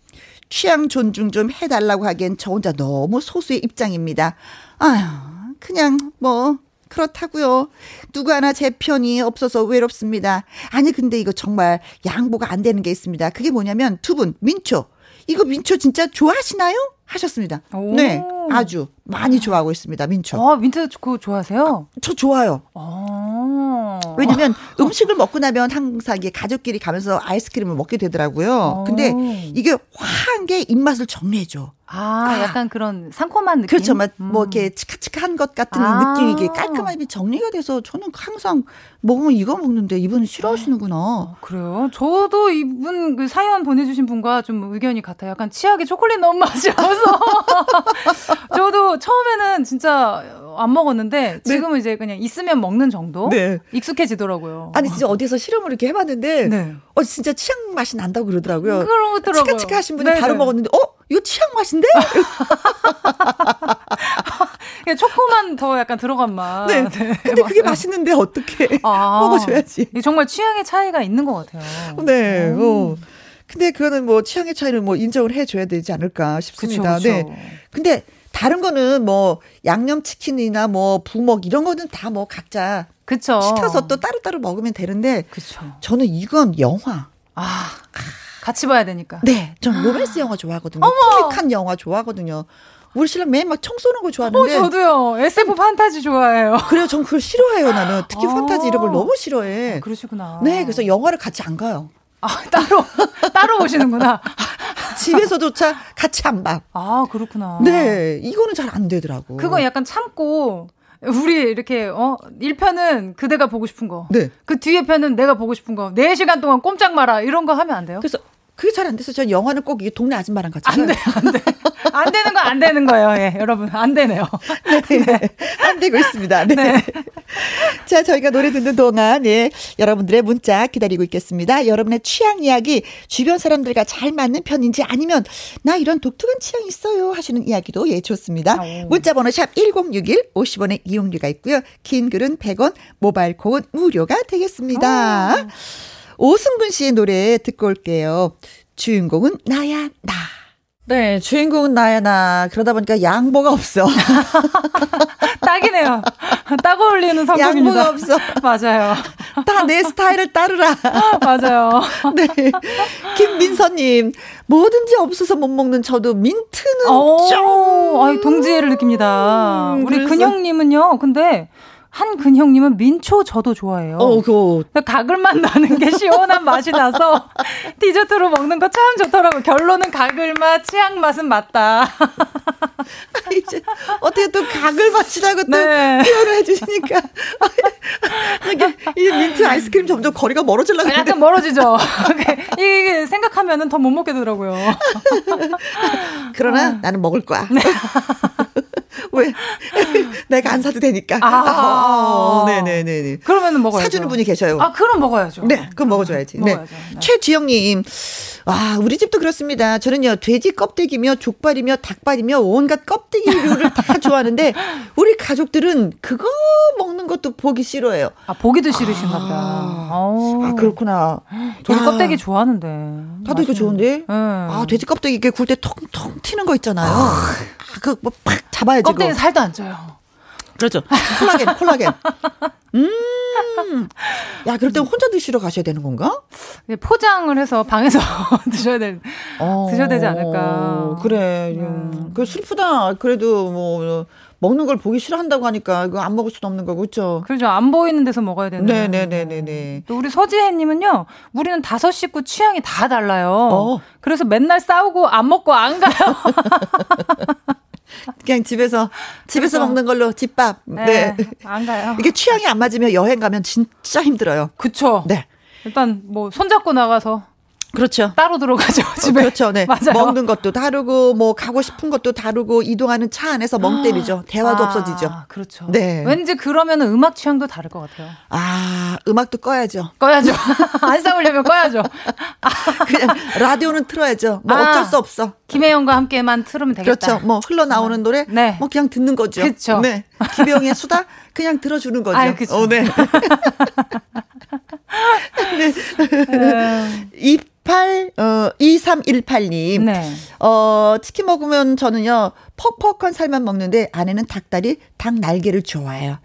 취향 존중 좀 해달라고 하기엔 저 혼자 너무 소수의 입장입니다. 아휴, 그냥 뭐 그렇다고요. 누구 하나 제 편이 없어서 외롭습니다. 아니 근데 이거 정말 양보가 안 되는 게 있습니다. 그게 뭐냐면 두 분 민초 이거 민초 진짜 좋아하시나요? 하셨습니다. 오. 네, 아주 많이 좋아하고 있습니다. 민초. 아, 민트 초코 좋아하세요? 저 좋아요. 아. 왜냐면 음식을 먹고 나면 항상 이게 가족끼리 가면서 아이스크림을 먹게 되더라고요. 근데 오. 이게 화한 게 입맛을 정리해줘. 아, 약간 그런 상콤한 느낌. 그렇죠. 막뭐 음. 이렇게 치카치카한 것 같은 아. 느낌이 이게 깔끔함이 정리가 돼서 저는 항상 먹으면 이거 먹는데 이분은 싫어하시는구나. 어, 그래요? 저도 이분 그 사연 보내주신 분과 좀 의견이 같아요. 약간 치약에 초콜릿 넣은 맛이 나서. 저도 처음에는 진짜 안 먹었는데 지금은 이제 그냥 있으면 먹는 정도? 네. 익숙해지더라고요. 아니 진짜 어디서 실험을 이렇게 해봤는데 네. 어 진짜 치약 맛이 난다고 그러더라고요. 그러더라고요. 치카치카 하신 분이 네네. 바로 먹었는데 어 이거 치약 맛인데? 초코만 더 약간 들어간 맛. 네. 근데 그게. 맛있는데 어떻게 아. 먹어줘야지. 정말 취향의 차이가 있는 것 같아요. 네. 어. 근데 그거는 뭐 취향의 차이를 뭐 인정을 해줘야 되지 않을까 싶습니다. 그쵸, 그쵸. 네. 근데 다른 거는 뭐 양념 치킨이나 뭐 부먹 이런 거는 다 뭐 각자 그쵸. 시켜서 또 따로따로 먹으면 되는데 그쵸. 저는 이건 영화. 아, 같이 봐야 되니까. 네. 전 로맨스 영화 좋아하거든요. 코믹한 영화 좋아하거든요. 우리 신랑 매일 막총 쏘는 거 어, 좋아하는데. 저도요. SF 판타지 좋아해요. 그래요. 전 그걸 싫어해요, 나는. 특히 아. 판타지 이런 걸 너무 싫어해. 그러시구나. 네, 그래서 영화를 같이 안 가요. 아, 따로, 따로 오시는구나. 집에서조차 같이 안 봐. 아, 그렇구나. 네, 이거는 잘 안 되더라고. 그거 약간 참고, 우리 이렇게, 어, 1편은 그대가 보고 싶은 거. 네. 그 뒤에 편은 내가 보고 싶은 거. 4시간 동안 꼼짝 마라. 이런 거 하면 안 돼요? 그래서 그게 잘 안 돼서 전 영화는 꼭 이게 동네 아줌마랑 같이 안 돼. 안 돼. 안 되는 거안 되는 거예요. 예, 여러분. 안 되네요. 네. 안 되고 있습니다. 네. 자, 저희가 노래 듣는 동안, 예, 여러분들의 문자 기다리고 있겠습니다. 여러분의 취향 이야기, 주변 사람들과 잘 맞는 편인지 아니면, 나 이런 독특한 취향 있어요 하시는 이야기도 예, 좋습니다. 문자 번호 샵 1061, 50원의 이용료가 있고요. 긴 글은 100원, 모바일 콩은 무료가 되겠습니다. 오승근 씨의 노래 듣고 올게요. 주인공은 나야, 나. 네, 주인공은 나야, 나. 그러다 보니까 양보가 없어. 딱이네요. 딱 어울리는 성격입니다. 양보가 없어. 맞아요. 다 내 스타일을 따르라. 맞아요. 네. 김민서님, 뭐든지 없어서 못 먹는 저도 민트는 오, 좀. 아이, 동지애를 느낍니다. 음, 우리 그래서- 근형님은요, 근데, 한 근형님은 민초 저도 좋아해요. 어, 그, 가글맛 나는 게 시원한 맛이 나서 디저트로 먹는 거 참 좋더라고요. 결론은 가글맛, 치약 맛은 맞다. 이제, 어떻게 또 맞히다고 또 네. 표현을 해주시니까. 이게, 이 민트 아이스크림 점점 거리가 멀어지려고 하는데. 약간 멀어지죠. 이게 생각하면은 더 못 먹게 되더라고요. 그러나 나는 먹을 거야. 네. 왜? 내가 안 사도 되니까. 아. 어, 네네네네. 그러면은 먹어야죠. 사주는 분이 계셔요. 아, 그럼 먹어야죠. 네, 그럼 먹어줘야지. 네. 먹어야죠. 네. 최주영님, 아, 우리 집도 그렇습니다. 저는요, 돼지 껍데기며 족발이며 닭발이며 온갖 껍데기류를 다 좋아하는데, 우리 가족들은 그거 먹는 것도 보기 싫어해요. 아, 보기도 싫으신가 보다. 어우. 아, 그렇구나. 저도 야, 껍데기 좋아하는데. 나도 이거 좋은데? 네. 아, 돼지 껍데기 이렇게 굴때 통통 튀는 거 있잖아요. 아, 그, 뭐, 팍 잡아야지. 껍데기. 살도 안 쪄요. 그렇죠. 콜라겐, 콜라겐. 음. 야, 그럴 때 혼자 드시러 가셔야 되는 건가? 이제 포장을 해서 방에서 드셔야 될. 어, 드셔야 되지 않을까. 그래. 네. 음, 그 슬프다. 그래도 뭐 먹는 걸 보기 싫어한다고 하니까 이거 안 먹을 수는 없는 거고 그렇죠. 그렇죠. 안 보이는 데서 먹어야 되는. 네 네 네 네 네. 또 우리 서지혜님은요, 우리는 다섯 식구 취향이 다 달라요. 어. 그래서 맨날 싸우고 안 먹고 안 가요. 그냥 집에서 집에서 그렇죠. 먹는 걸로 집밥. 네. 안 가요. 이게 취향이 안 맞으면 여행 가면 진짜 힘들어요. 그쵸. 네. 일단 뭐 손잡고 나가서 그렇죠. 따로 들어가죠 집에. 그렇죠. 네. 맞아요. 먹는 것도 다르고 뭐 가고 싶은 것도 다르고 이동하는 차 안에서 멍 때리죠. 대화도 아, 없어지죠. 그렇죠. 네. 왠지 그러면 음악 취향도 다를 것 같아요. 아, 음악도 꺼야죠. 꺼야죠. 안 싸우려면 꺼야죠. 그냥 라디오는 틀어야죠. 뭐 아. 어쩔 수 없어. 김혜영과 함께만 틀으면 되겠다. 그렇죠. 뭐 흘러나오는 노래 네. 뭐 그냥 듣는 거죠. 그쵸. 네. 김영의 수다 그냥 들어주는 거죠. 아이, 그쵸. 어, 네. 음, 28, 어, 2318님. 네. 어, 치킨 먹으면 저는요, 퍽퍽한 살만 먹는데 아내는 닭다리, 닭 날개를 좋아해요.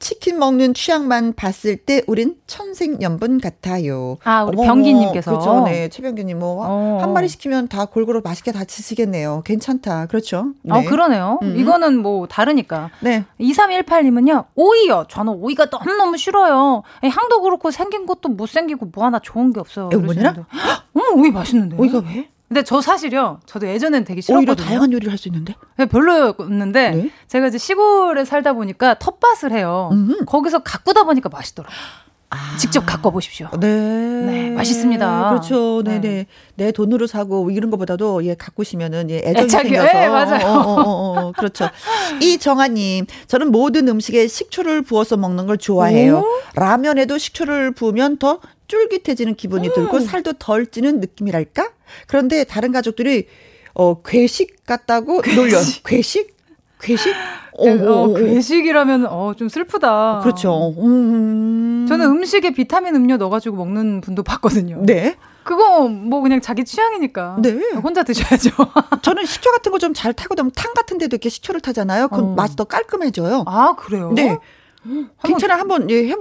치킨 먹는 취향만 봤을 때 우린 천생연분 같아요. 아, 우리 병기님께서. 그렇죠. 네. 최병기님 뭐, 어. 한 마리 시키면 다 골고루 맛있게 다 드시겠네요. 괜찮다. 그렇죠. 네. 어, 그러네요. 음. 이거는 뭐 다르니까. 네. 2318님은요, 오이요. 저는 오이가 너무너무 싫어요. 향도 그렇고 생긴 것도 못생기고 뭐 하나 좋은 게 없어요. 이거 뭐냐? 이러시는데. 어머, 오이 맛있는데. 오이가 왜? 근데 저 사실요, 저도 예전엔 되게 오히려 싫었거든요. 다양한 요리를 할 수 있는데? 별로였는데, 네. 제가 이제 시골에 살다 보니까 텃밭을 해요. 음. 거기서 가꾸다 보니까 맛있더라고요. 아. 직접 가꿔 보십시오. 네. 네, 맛있습니다. 그렇죠. 네. 네 네. 내 돈으로 사고 이런 것보다도 예, 가꾸시면은 예, 애정이 애착이, 생겨서. 예, 맞아요. 어, 어, 어, 어, 그렇죠. 이정아님, 저는 모든 음식에 식초를 부어서 먹는 걸 좋아해요. 라면에도 식초를 부으면 더 쫄깃해지는 기분이 들고 살도 덜 찌는 느낌이랄까? 그런데 다른 가족들이 어, 괴식 같다고 놀려. 괴식? 괴식? 어, 어, 어, 어. 괴식이라면 어, 좀 슬프다. 그렇죠. 음. 저는 음식에 비타민 음료 넣어가지고 먹는 분도 봤거든요. 네. 그거 뭐 그냥 자기 취향이니까. 네. 혼자 드셔야죠. 저는 식초 같은 거 좀 잘 타거든요. 탕 같은 데도 이렇게 식초를 타잖아요. 그럼 어. 맛이 더 깔끔해져요. 아 그래요? 네. 괜찮아. 한번 예, 해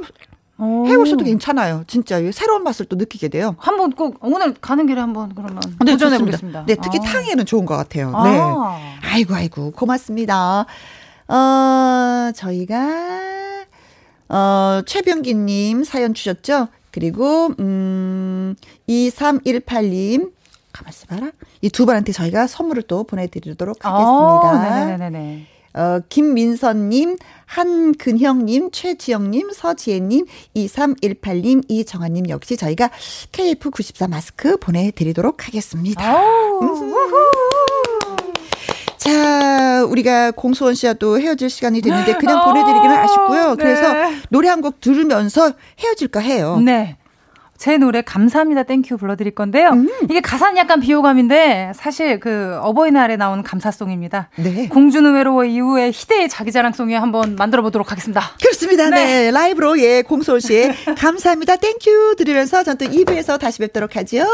오. 해보셔도 괜찮아요. 진짜 새로운 맛을 또 느끼게 돼요. 한번 꼭 오늘 가는 길에 한번 그러면 네, 도전해. 보겠습니다. 네, 특히 아. 탕에는 좋은 것 같아요. 아. 네. 아이고, 아이고, 고맙습니다. 어, 저희가, 어, 최병기님 사연 주셨죠? 그리고, 음, 2318님, 가만있어 봐라. 이 두 분한테 저희가 선물을 또 보내드리도록 하겠습니다. 어, 네네네. 어, 김민선님, 한근형님, 최지영님, 서지혜님, 2318님, 이정아님 역시 저희가 KF94 마스크 보내드리도록 하겠습니다. 자, 우리가 공소원 씨와 또 헤어질 시간이 됐는데 그냥 어, 보내드리기는 아쉽고요. 네. 그래서 노래 한 곡 들으면서 헤어질까 해요. 네. 제 노래 감사합니다 thank you 불러드릴 건데요. 음. 이게 가사는 약간 비호감인데 사실 그 어버이날에 나온 감사송입니다. 네. 공주는 외로워 이후에 희대의 자기자랑송에 한번 만들어 보도록 하겠습니다. 그렇습니다. 네. 네. 라이브로 예, 공소원 씨의 감사합니다. thank you 들으면서 전 또 2부에서 다시 뵙도록 하죠.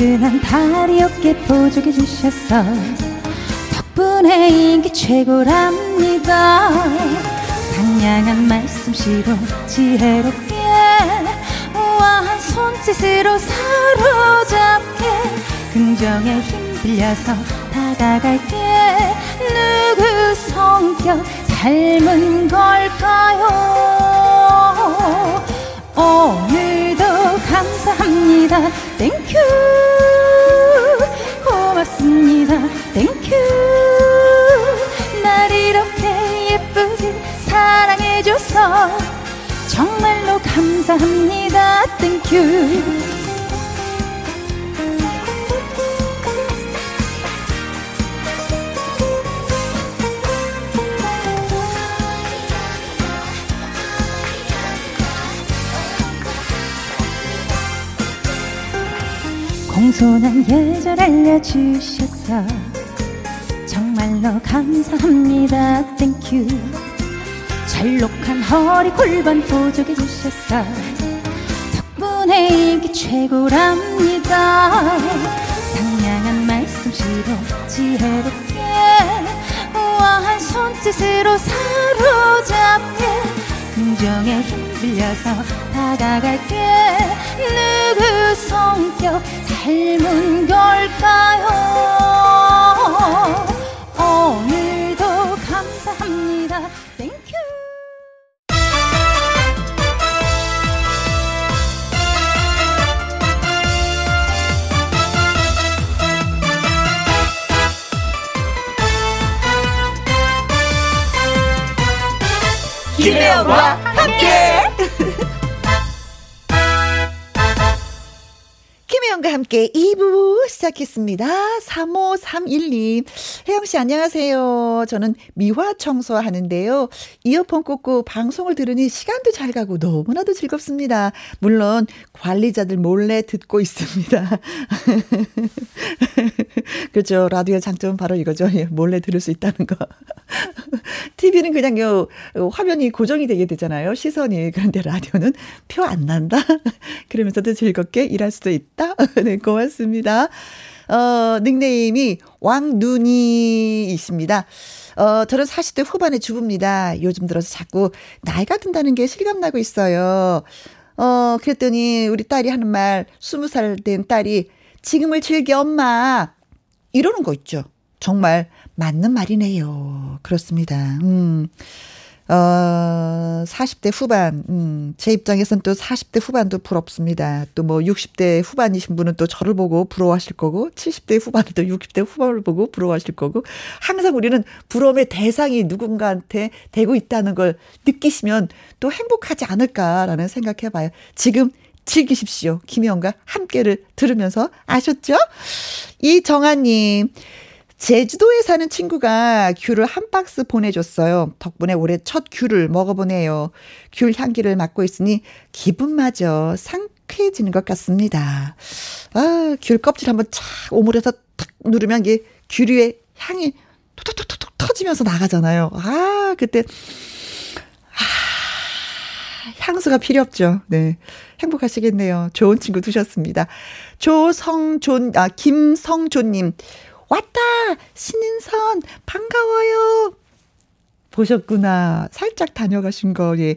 매끈한 다리 어깨 보조개 주셔서 덕분에 인기 최고랍니다. 상냥한 말씀씨로 지혜롭게 우아한 손짓으로 사로잡게 긍정에 힘 빌려서 다가갈게. 누구 성격 닮은 걸까요? 오늘도 감사합니다. 땡큐 고맙습니다. 땡큐 날 이렇게 예쁘게 사랑해줘서 정말로 감사합니다. 땡큐 공손한 예절 알려주셔서 정말로 감사합니다. Thank you 잘록한 허리 골반 보조개 주셔서 덕분에 인기 최고랍니다. 상냥한 말솜씨로 지혜롭게 우아한 손짓으로 사로잡게 긍정의 힘 빌려서 다가갈게. 누구 성격 닮은 걸까요? 오늘도 감사합니다. 땡큐 김혜영과 함께. 김혜영과 함께 2부 시작했습니다. 3531님. 혜영씨 안녕하세요. 저는 미화 청소하는데요. 이어폰 꽂고 방송을 들으니 시간도 잘 가고 너무나도 즐겁습니다. 물론 관리자들 몰래 듣고 있습니다. 그렇죠. 라디오 장점은 바로 이거죠. 예, 몰래 들을 수 있다는 거. TV는 그냥 요, 요 화면이 고정이 되게 되잖아요. 시선이. 그런데 라디오는 표 안 난다. 그러면서도 즐겁게 일할 수도 있다. 네, 고맙습니다. 어, 닉네임이 왕눈이이십니다. 어, 저는 40대 후반의 주부입니다. 요즘 들어서 자꾸 나이가 든다는 게 실감나고 있어요. 어, 그랬더니 우리 딸이 하는 말, 20살 된 딸이 지금을 즐겨 엄마. 이러는 거 있죠. 정말 맞는 말이네요. 그렇습니다. 음. 어, 40대 후반, 음, 제 입장에선 또 40대 후반도 부럽습니다. 또 뭐 60대 후반이신 분은 또 저를 보고 부러워하실 거고, 70대 후반은 또 60대 후반을 보고 부러워하실 거고, 항상 우리는 부러움의 대상이 누군가한테 되고 있다는 걸 느끼시면 또 행복하지 않을까라는 생각해 봐요. 지금 즐기십시오. 김희영과 함께를 들으면서 아셨죠? 이정아님. 제주도에 사는 친구가 귤을 한 박스 보내줬어요. 덕분에 올해 첫 귤을 먹어보네요. 귤 향기를 맡고 있으니 기분마저 상큼 촉촉해지는 것 같습니다. 아, 귤 껍질 한번 착 오물에서 탁 누르면 이게 귤 위에 향이 톡톡톡톡 터지면서 나가잖아요. 아, 그때 아, 향수가 필요 없죠. 네. 행복하시겠네요. 좋은 친구 두셨습니다. 조성존, 아, 김성존님. 왔다! 신인선, 반가워요! 보셨구나. 살짝 다녀가신 거, 예.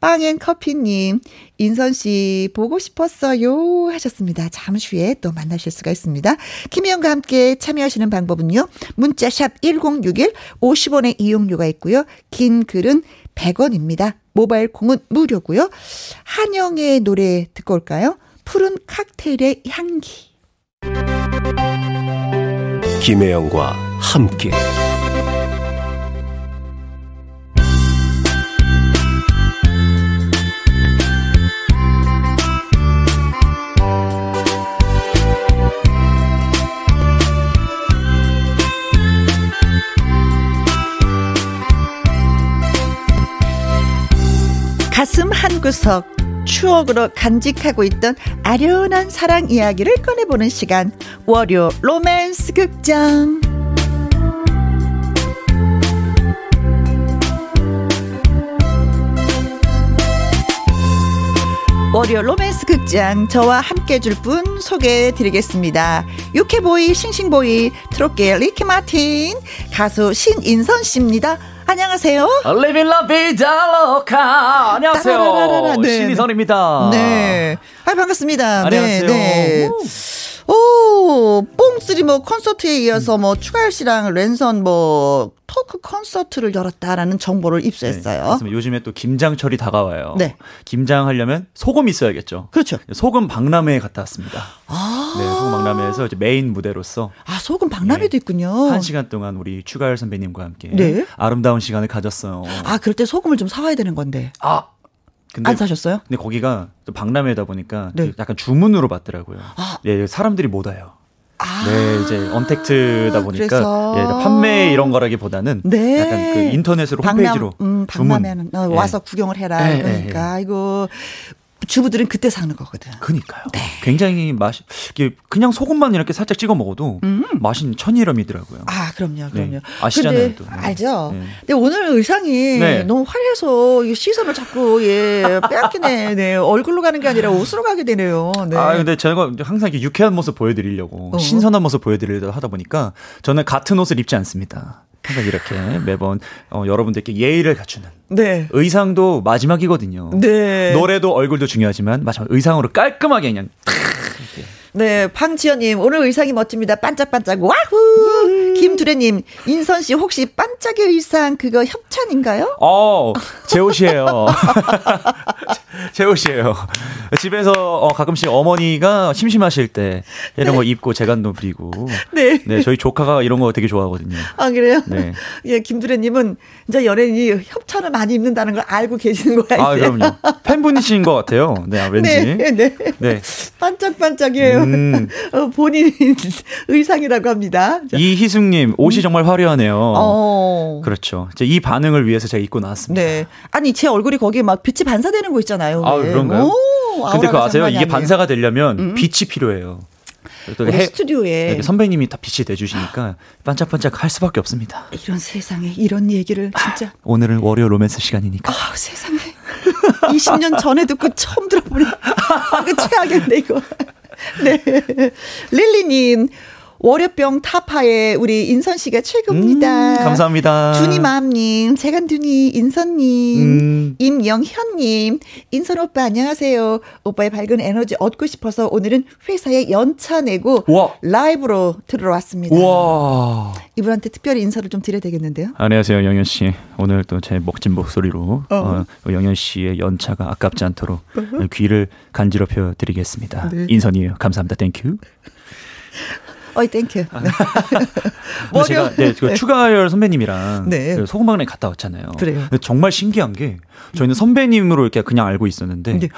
빵앤 커피님, 인선씨, 보고 싶었어요. 하셨습니다. 잠시 후에 또 만나실 수가 있습니다. 김희영과 함께 참여하시는 방법은요. 문자샵 1061, 50원의 이용료가 있고요. 긴 글은 100원입니다. 모바일 콩은 무료고요. 한영의 노래 듣고 올까요? 푸른 칵테일의 향기. 김혜영과 함께. 가슴 한 구석 추억으로 간직하고 있던 아련한 사랑 이야기를 꺼내보는 시간 월요 로맨스 극장 월요 로맨스 극장 저와 함께 해줄 분 소개해 드리겠습니다. 유쾌보이 싱싱보이 트롯계 리키 마틴 가수 신인선 씨입니다. 안녕하세요. Vida loca. 안녕하세요. 네. 신인선입니다. 네. 아, 반갑습니다. 안녕하세요. 네, 네. 오, 뽕쓰리 뭐 콘서트에 이어서 뭐 추가열 씨랑 랜선 뭐 토크 콘서트를 열었다라는 정보를 입수했어요. 맞습니다. 요즘에 또 김장철이 다가와요. 네. 김장하려면 소금 있어야겠죠. 그렇죠. 소금 박람회에 갔다 왔습니다. 아, 네, 소금 박람회에서 이제 메인 무대로서 아 소금 박람회도 네. 있군요. 한 시간 동안 우리 추가열 선배님과 함께 네. 아름다운 시간을 가졌어요. 아, 그럴 때 소금을 좀 사와야 되는 건데. 아, 근데 안 사셨어요? 근데 거기가 또 박람회다 보니까 네. 또 약간 주문으로 받더라고요. 아. 예, 사람들이 못 와요. 아, 네, 이제 언택트다 보니까 그래서. 예, 판매 이런 거라기보다는 네. 약간 그 인터넷으로 박람- 홈페이지로 음, 주문. 박람회는 어, 예. 와서 구경을 해라. 예, 예, 그러니까 아이고 주부들은 그때 사는 거거든. 그니까요. 네. 굉장히 맛이 그냥 소금만 이렇게 살짝 찍어 먹어도 맛이 천일염이더라고요. 음. 아, 그럼요, 그럼요. 네. 아시잖아요, 또. 네. 알죠. 네. 근데 오늘 의상이 네. 너무 화려해서 이 시선을 자꾸 예 빼앗기네. 네, 얼굴로 가는 게 아니라 옷으로 가게 되네요. 네. 아 근데 제가 항상 이렇게 유쾌한 모습 보여드리려고 어. 신선한 모습 보여드리려고 하다 보니까 저는 같은 옷을 입지 않습니다. 항상 이렇게 매번 어, 여러분들께 예의를 갖추는 네. 의상도 마지막이거든요. 네. 노래도 얼굴도 중요하지만 마지막 의상으로 깔끔하게 그냥 네, 황지연님 오늘 의상이 멋집니다. 반짝반짝 와후. 김두래님 인선 씨 혹시 반짝의 의상 그거 협찬인가요? 어, 제 옷이에요. 제 옷이에요. 집에서 어, 가끔씩 어머니가 심심하실 때 이런 거 입고 재간도 부리고. 네. 네, 저희 조카가 이런 거 되게 좋아하거든요. 아 그래요? 네. 예, 김두래님은 이제 연예인이 협찬을 많이 입는다는 걸 알고 계시는 거야. 아. 그럼요. 팬분이신 것 같아요. 네, 아, 왠지. 네, 네. 네. 반짝반짝 이에요. 음. 어, 본인 의상이라고 합니다. 자, 이희숙님, 옷이 정말 화려하네요. 어. 그렇죠. 이 반응을 위해서 제가 입고 나왔습니다. 네. 아니, 제 얼굴이 거기에 막 빛이 반사되는 거 있잖아요. 아, 왜. 그런가요? 오, 근데 아우라가 아세요? 이게 아니에요. 음. 반사가 되려면 빛이 필요해요. 또 우리 해- 스튜디오에 네, 선배님이 다 빛이 돼주시니까 반짝반짝 할 수밖에 없습니다. 이런 세상에 이런 얘기를 진짜 오늘은 월요 로맨스 시간이니까. 아 세상에 20년 전에 듣고 처음 들어보니 아, 그 최악인데 이거 네. 릴리님 월요병 타파에 우리 인선 씨가 최고입니다. 음, 감사합니다. 주니맘님, 재간두니, 인선님, 음. 임영현님, 인선 오빠 안녕하세요. 오빠의 밝은 에너지 얻고 싶어서 오늘은 회사에 연차 내고 우와. 라이브로 들으러 왔습니다. 우와. 이분한테 특별히 인사를 좀 드려야 되겠는데요. 안녕하세요, 영현 씨. 오늘 또 제 멋진 목소리로 어. 어, 영현 씨의 연차가 아깝지 않도록 귀를 간지럽혀 드리겠습니다. 네. 인선이에요. 감사합니다. Thank you. 어이 Thank you. 아. 네. 제가 네, 그 추가열 선배님이랑 네. 그 소금방에 갔다 왔잖아요. 그래요. 근데 정말 신기한 게 저희는 선배님으로 이렇게 그냥 알고 있었는데 네.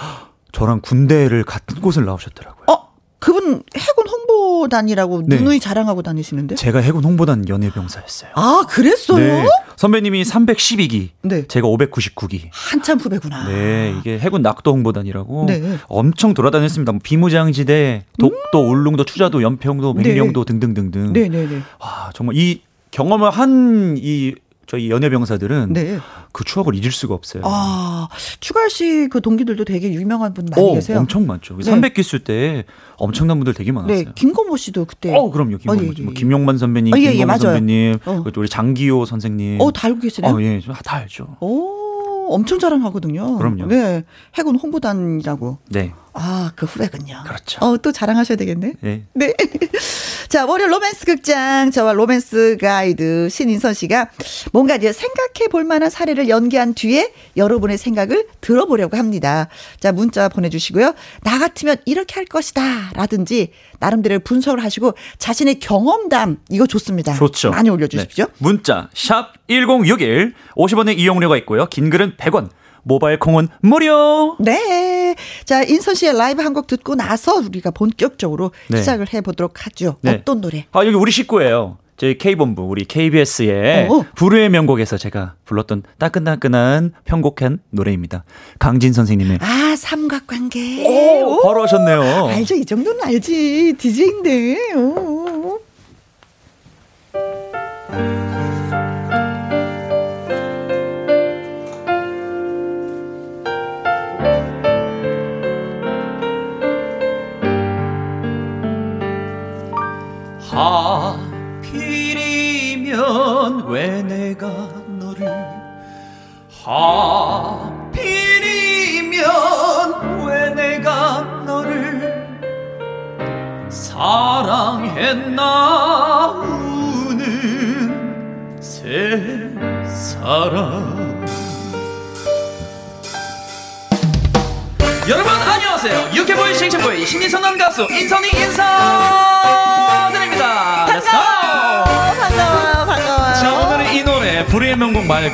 저랑 군대를 같은 곳을 나오셨더라고요. 어 그분 해군 홍보단이라고 네. 누누이 자랑하고 다니시는데? 제가 해군 홍보단 연예병사였어요. 아, 그랬어요? 네. 선배님이 312기, 네. 제가 599기. 한참 후배구나. 네, 이게 해군 낙도 홍보단이라고 네. 엄청 돌아다녔습니다. 뭐 비무장지대, 독도, 울릉도, 추자도, 연평도, 네. 맹령도 등등등등. 네 네 네. 와, 정말 이 경험을 한 이 저희 연예병사들은 네. 그 추억을 잊을 수가 없어요. 아, 추가할 씨그 동기들도 되게 유명한 분 많이 어, 계세요. 엄청 많죠. 네. 300기 쓸때 엄청난 분들 되게 많았어요. 네, 김건모 씨도 그때. 어, 그럼요. 김용만, 어, 예, 예, 뭐 예. 김용만 선배님, 어, 예, 예, 김건모 맞아요. 선배님, 어. 우리 장기호 선생님. 어, 다 알고 계시네요. 어, 예, 다 알죠. 오, 엄청 자랑하거든요. 그럼요. 네, 해군 홍보단이라고. 네, 아, 그 후배군요. 그렇죠. 어, 또 자랑하셔야 되겠네. 네. 네. 자, 월요 로맨스 극장, 저와 로맨스 가이드 신인선 씨가 뭔가 이제 생각해 볼 만한 사례를 연기한 뒤에 여러분의 생각을 들어보려고 합니다. 자, 문자 보내주시고요. 나 같으면 이렇게 할 것이다. 라든지, 나름대로 분석을 하시고 자신의 경험담, 이거 좋습니다. 좋죠. 많이 올려주십시오. 네. 문자 샵1061 50원의 이용료가 있고요. 긴 글은 100원. 모바일 콩은 무료. 네. 자, 인선 씨의 라이브 한 곡 듣고 나서 우리가 본격적으로 네. 시작을 해보도록 하죠. 네. 어떤 노래? 아, 여기 우리 식구예요. 저희 K본부, 우리 KBS의 어, 어. 불후의 명곡에서 제가 불렀던 따끈따끈한 편곡한 노래입니다. 강진 선생님의 아, 삼각관계. 오, 바로 하셨네요. 알죠. 이 정도는 알지. DJ인데.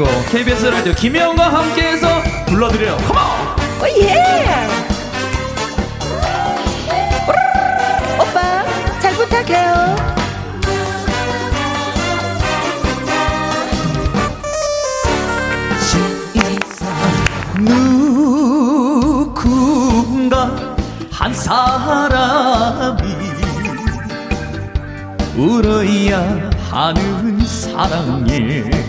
말고 KBS 라디오 김혜영과 함께해서 불러드려요 컴온 오, 예. 오빠, 잘 부탁해요. 누군가 한 사람이 울어야 하는 사랑에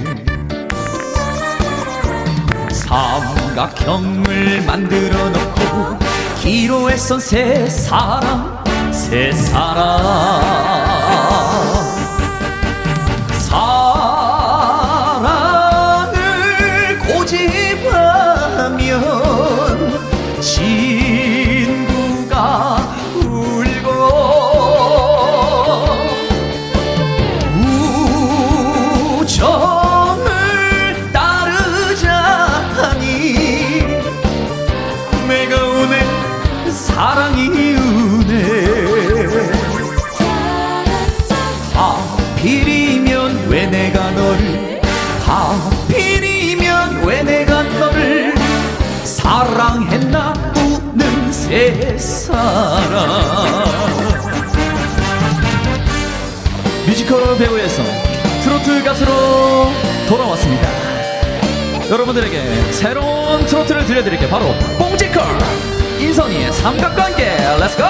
삼각형을 만들어 놓고 기로에 선 세 사람 세 사람 뮤지컬 배우에서 트로트 가수로 돌아왔습니다. 여러분들에게 새로운 트로트를 들려드릴게 바로 뽕지컬. 인선이의 삼각관계 Let's go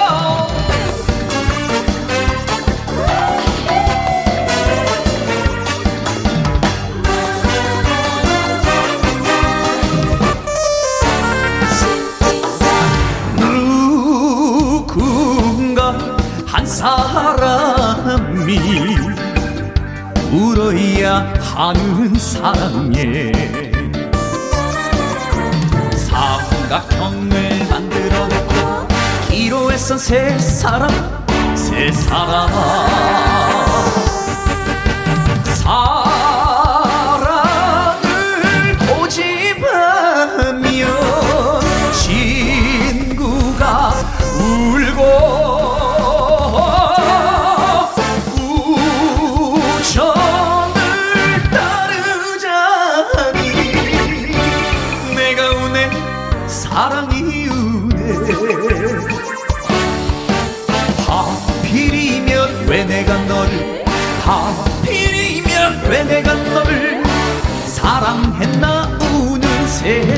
하는 사랑에 삼각형을 만들어 놓고 기로에 선세 사람 세 사람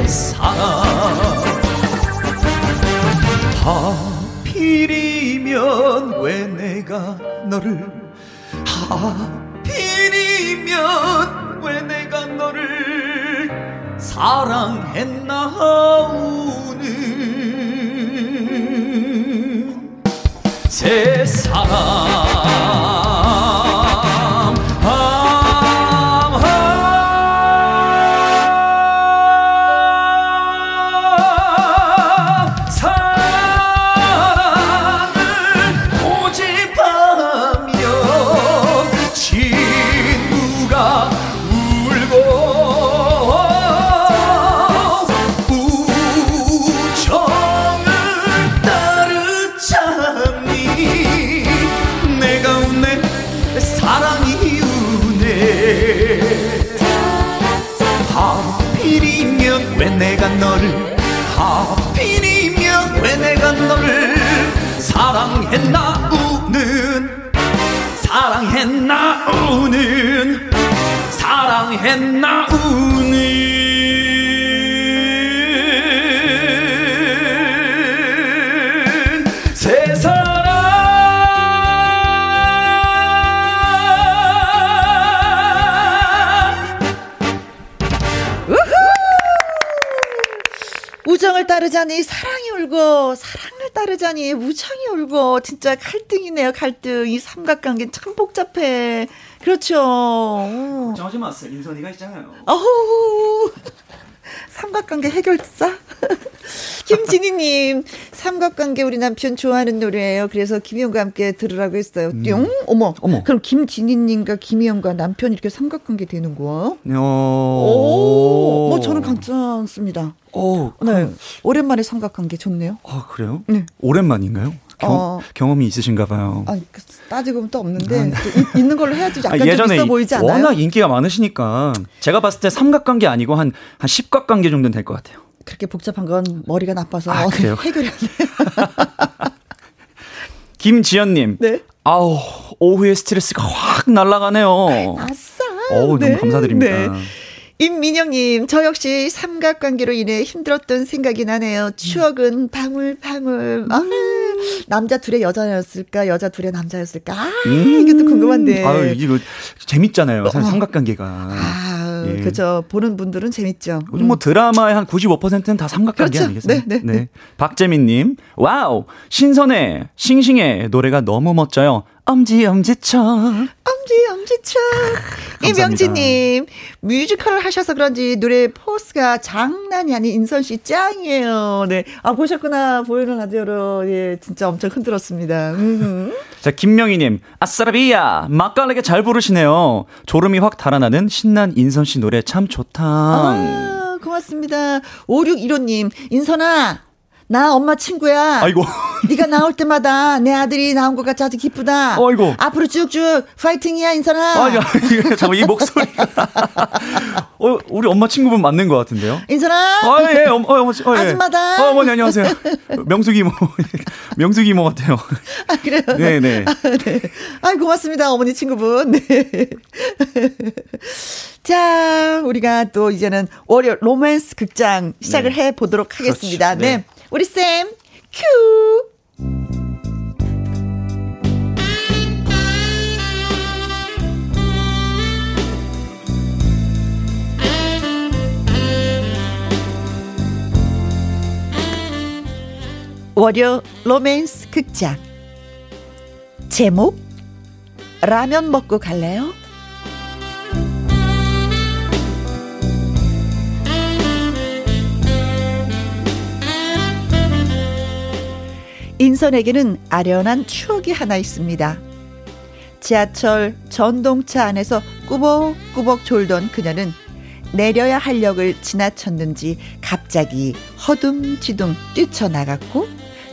세상 하필이면 왜 내가 너를 하필이면 왜 내가 너를 사랑했나 따르자니 사랑이 울고 사랑을 따르자니 우정이 울고 진짜 갈등이네요 갈등 이 삼각관계 참 복잡해 그렇죠 어. 걱정하지 마세요. 인선이가 있잖아요. 어후 삼각관계 해결사 김진희님 삼각관계 우리 남편 좋아하는 노래예요 그래서 김희영과 함께 들으라고 했어요 뿅 어머 음. 어머. 그럼 김진희님과 김희영과 남편 이렇게 삼각관계 되는 거야? 어. 오, 뭐 저는 괜찮습니다. 오, 네, 오랜만에 삼각관계 좋네요. 아, 그래요? 네. 오랜만인가요? 경, 어. 경험이 있으신가 봐요. 아, 그 따지고 보면 또 없는데 또 이- 있는 걸로 해야지 약간 아, 좀 있어 보이지 않아요? 워낙 인기가 많으시니까 제가 봤을 때 삼각관계 아니고 한, 한 10각관계 정도는 될 것 같아요. 그렇게 복잡한 건 머리가 나빠서 아, 그래요? 해결이 안 돼. 김지연님. 네. 아우, 오후에 스트레스가 확 날아가네요. 아싸. 어우, 너무 감사드립니다. 네. 임민영님, 저 역시 삼각관계로 인해 힘들었던 생각이 나네요. 추억은 방울방울. 아, 남자 둘의 여자였을까, 여자 둘의 남자였을까. 아, 이게 또 궁금한데. 음. 아유, 이거 재밌잖아요. 사실 삼각관계가. 아, 예. 그죠. 보는 분들은 재밌죠. 요즘 뭐 드라마의 한 95%는 다 삼각관계 그렇죠. 아니겠어요? 네, 네, 박재민님, 와우, 신선해, 싱싱해, 노래가 너무 멋져요. 엄지, 엄지척. 엄지 엄지척 이명진님 뮤지컬을 하셔서 그런지 노래 포스가 장난이 아닌 인선 씨 짱이에요. 네, 아 보셨구나 보이는 라디오로 예 진짜 엄청 흔들었습니다. 음흠. 자, 김명희님, 아싸라비야, 맛깔나게 잘 부르시네요. 졸음이 확 달아나는 신난 인선 씨 노래 참 좋다. 아 고맙습니다. 5615님 인선아 나 엄마 친구야. 아이고. 네가 나올 때마다 내 아들이 나온 것 같이 아주 기쁘다. 아이고. 앞으로 쭉쭉 파이팅이야 인선아. 아, 야, 이거 잠깐 이 목소리가. 어, 우리 엄마 친구분 맞는 것 같은데요? 인선아. 아, 예, 어머, 어, 어머, 어, 예. 아줌마다. 어, 어머니, 안녕하세요. 명숙이 이모. 명숙이 이모 같아요. 아, 그래요? 네네. 아, 네. 아이, 고맙습니다. 어머니 친구분. 네. 자, 우리가 또 이제는 월요 로맨스 극장 시작을 네. 해 보도록 하겠습니다. 그렇죠. 네. 네. 우리 쌤, 큐! 월요 로맨스 극장 제목 라면 먹고 갈래요? 인선에게는 아련한 추억이 하나 있습니다. 지하철 전동차 안에서 꾸벅꾸벅 졸던 그녀는 내려야 할 역을 지나쳤는지 갑자기 허둥지둥 뛰쳐나갔고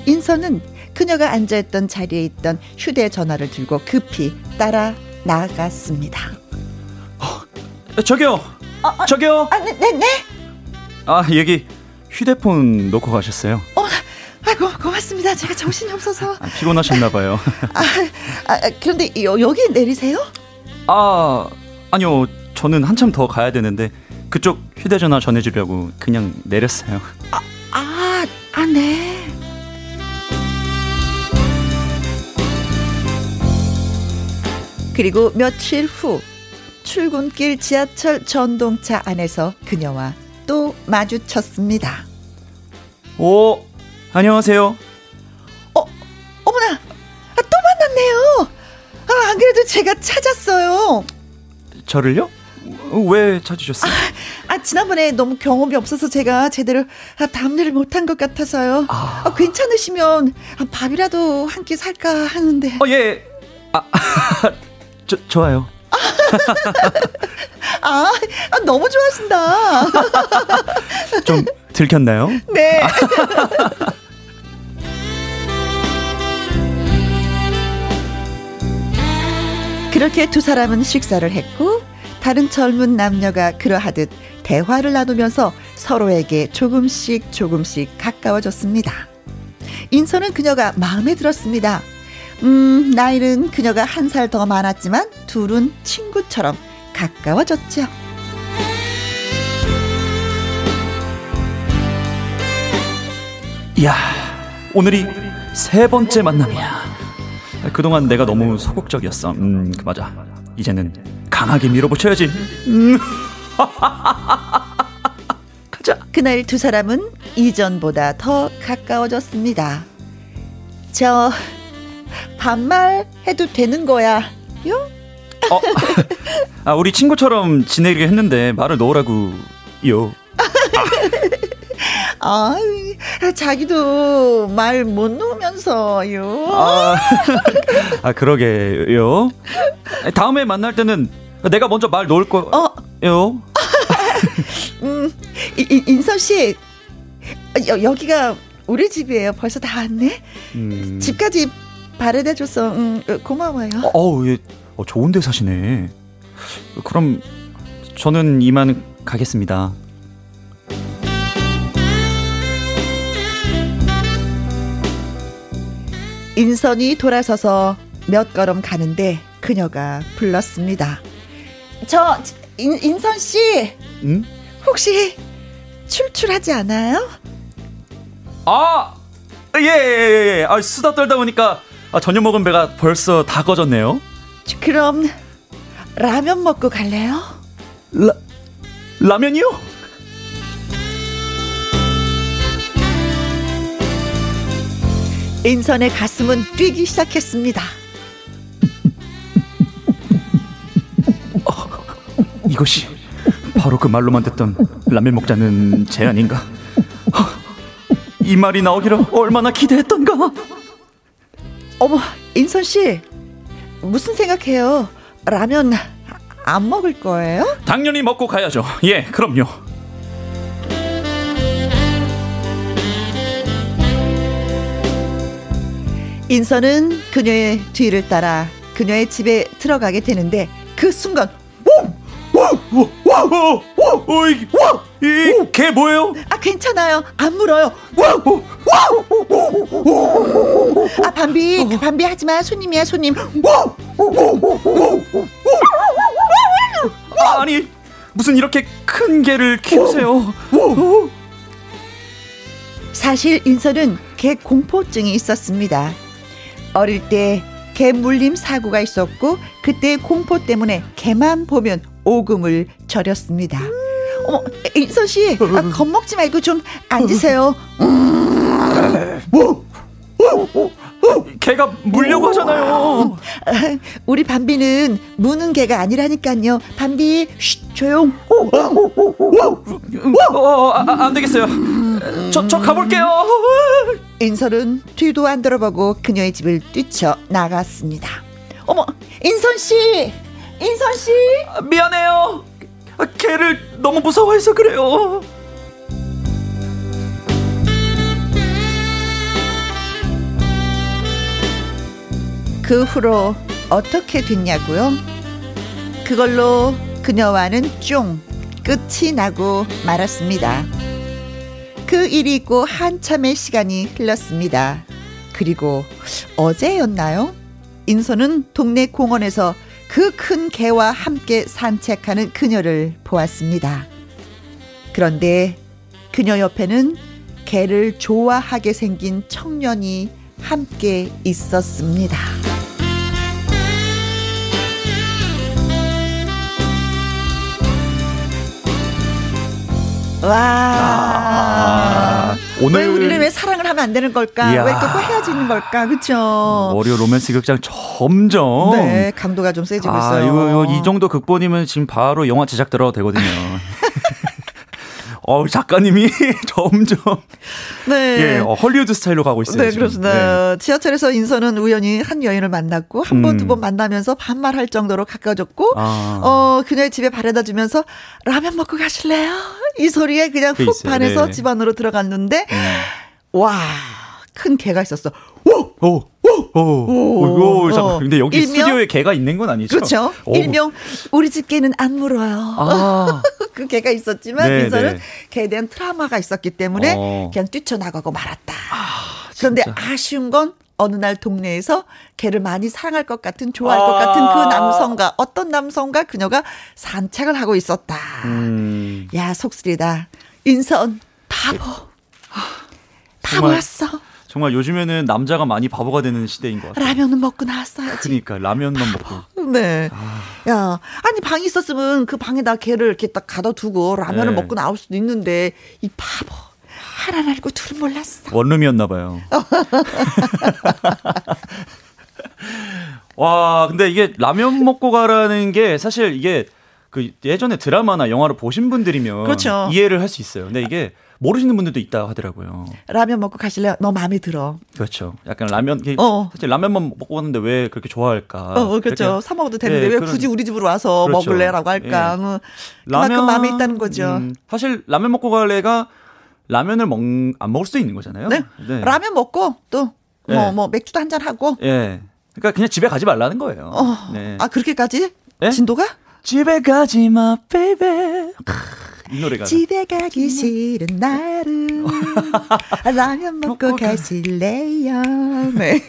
인선은 그녀가 앉아있던 자리에 있던 휴대전화를 들고 급히 따라 나갔습니다. 저기요. 저기요. 아, 네, 네, 네. 아, 여기 휴대폰 놓고 가셨어요. 어, 아이고, 고맙습니다. 제가 정신이 없어서. 아, 피곤하셨나 봐요. 아, 아, 그런데 여, 여기 내리세요? 아, 아니요, 저는 한참 더 가야 되는데 그쪽 휴대전화 전해주려고 그냥 내렸어요. 아, 아, 네. 그리고 며칠 후 출근길 지하철 전동차 안에서 그녀와 또 마주쳤습니다. 오, 안녕하세요. 어머나, 아, 또 만났네요. 아, 안 그래도 제가 찾았어요. 저를요? 왜 찾으셨어요? 아, 지난번에 너무 경험이 없어서 제가 제대로 아, 답례를 못한 것 같아서요. 아, 괜찮으시면 아, 밥이라도 한 끼 살까 하는데. 어, 예. 아, 저, 좋아요. 아, 아, 너무 좋아하신다. 좀 들켰나요? 네. 그렇게 두 사람은 식사를 했고 다른 젊은 남녀가 그러하듯 대화를 나누면서 서로에게 조금씩 조금씩 가까워졌습니다. 인선은 그녀가 마음에 들었습니다. 음, 나이는 그녀가 한 살 더 많았지만 둘은 친구처럼 가까워졌죠. 이야, 오늘이 세 번째 만남이야. 그동안 내가 너무 소극적이었어. 음, 그 맞아. 이제는 강하게 밀어붙여야지. 음. 가자. 그날 두 사람은 이전보다 더 가까워졌습니다. 저 반말 해도 되는 거야. 요? 어, 아, 우리 친구처럼 지내기로 했는데 말을 넣으라고 요. 아, 자기도 말 못 놓으면서요. 아, 아 그러게요. 다음에 만날 때는 내가 먼저 말 놓을 어, 거요. 음, 이- 이- 인선 씨, 여, 여기가 우리 집이에요. 벌써 다 왔네. 음. 집까지 바래다줘서 음, 고마워요. 어, 어우, 예, 어, 좋은 데 사시네. 그럼 저는 이만 가겠습니다. 인선이 돌아서서 몇 걸음 가는데 그녀가 불렀습니다. 저 인, 인선 씨 응? 혹시 출출하지 않아요? 아, 예, 예, 예, 예. 아, 수다 떨다 보니까 아, 저녁 먹은 배가 벌써 다 꺼졌네요. 그럼 라면 먹고 갈래요? 라, 라면이요? 인선의 가슴은 뛰기 시작했습니다. 이것이 바로 그 말로만 듣던 라면 먹자는 제 아닌가? 하, 이 말이 나오기를 얼마나 기대했던가? 어머, 인선 씨 무슨 생각해요? 라면 안 먹을 거예요? 당연히 먹고 가야죠. 예, 그럼요. 인선은 그녀의 뒤를 따라 그녀의 집에 들어가게 되는데 그 순간 와, 와, 와, 이, 와, 이개 뭐예요? 아 괜찮아요 안 물어요 아 밤비 밤비 하지 마 손님이야 손님 아, 아니 무슨 이렇게 큰 개를 키우세요? 사실 인선은 개 공포증이 있었습니다 어릴 때 개 물림 사고가 있었고 그때 공포 때문에 개만 보면 오금을 저렸습니다. 어머 인선 씨 아, 겁먹지 말고 좀 앉으세요. 개가 물려고 하잖아요. 아, 우리 밤비는 무는 개가 아니라니까요. 밤비, 쉿, 조용. 어, 아, 아, 안 되겠어요. 저, 저 가볼게요. 인설은 뒤도 안 돌아보고 그녀의 집을 뛰쳐 나갔습니다. 어머, 인선 씨, 인선 씨. 아, 미안해요. 아, 개를 너무 무서워해서 그래요. 그 후로 어떻게 됐냐고요? 그걸로 그녀와는 쫑 끝이 나고 말았습니다. 그 일이 있고 한참의 시간이 흘렀습니다. 그리고 어제였나요? 인선은 동네 공원에서 그 큰 개와 함께 산책하는 그녀를 보았습니다. 그런데 그녀 옆에는 개를 좋아하게 생긴 청년이 함께 있었습니다. 와. 아, 왜 오늘 우리는 왜 사랑을 하면 안 되는 걸까? 이야. 왜또 헤어지는 걸까? 그쵸? 월요 로맨스 극장 점점 네, 강도가 좀 세지고 아, 있어요. 이거, 이거 이 정도 극본이면 지금 바로 영화 제작 들어가도 되거든요. 어 작가님이 점점 네. 예, 어, 헐리우드 스타일로 가고 있어요. 네, 지금. 그렇습니다. 지하철에서 인선은 우연히 한 여인을 만났고 한 번 음. 두번 만나면서 반말할 정도로 가까워졌고 아. 어 그녀의 집에 바래다 주면서 라면 먹고 가실래요? 이 소리에 그냥 그게 훅. 반해서 네. 집 안으로 들어갔는데 음. 와 큰 개가 있었어. 오, 오, 오, 오, 오, 잠깐. 어. 근데 여기 일명? 스튜디오에 개가 있는 건 아니죠? 그렇죠. 오. 일명 우리 집 개는 안 물어요. 아, 그 개가 있었지만 네, 민서는 네. 개에 대한 트라우마가 있었기 때문에 어. 그냥 뛰쳐나가고 말았다. 그런데 진짜. 아쉬운 건 어느 날 동네에서 개를 많이 사랑할 것 같은 좋아할 것 아. 같은 그 남성과 어떤 남성과 그녀가 산책을 하고 있었다. 음, 야 속쓰리다. 인선 바보. 정말. 바보였어. 정말 요즘에는 남자가 많이 바보가 되는 시대인 것 같아요. 라면은 먹고 나왔어야지. 그러니까 라면만 먹고. 네. 아. 야, 아니 방이 있었으면 그 방에다 개를 이렇게 딱 가둬두고 라면을 네. 먹고 나올 수도 있는데 이 바보 하나 알고 둘은 몰랐어. 원룸이었나 봐요. 와, 근데 이게 라면 먹고 가라는 게 사실 이게 그 예전에 드라마나 영화를 보신 분들이면 그렇죠. 이해를 할 수 있어요. 근데 이게 모르시는 분들도 있다 하더라고요. 라면 먹고 가실래요? 너 마음에 들어. 그렇죠. 약간 라면 이게 어. 사실 라면만 먹고 왔는데 왜 그렇게 좋아할까? 어, 그렇죠. 이렇게 사 먹어도 되는데 네, 왜 그런- 굳이 우리 집으로 와서 그렇죠. 먹을래라고 할까? 예. 어, 그만큼 마음에 있다는 거죠. 음, 사실 라면 먹고 갈래가 라면을 먹, 안 먹을 수도 있는 거잖아요. 네. 라면 먹고 또뭐 네. 뭐 맥주도 한 잔 하고. 예. 그러니까 그냥 집에 가지 말라는 거예요. 어. 네. 아 그렇게까지? 네? 진도가? 집에 가지 마, 베 이 노래가. 집에 가기 싫은 날은 라면 먹고 먹고 가- 가실래요? 네.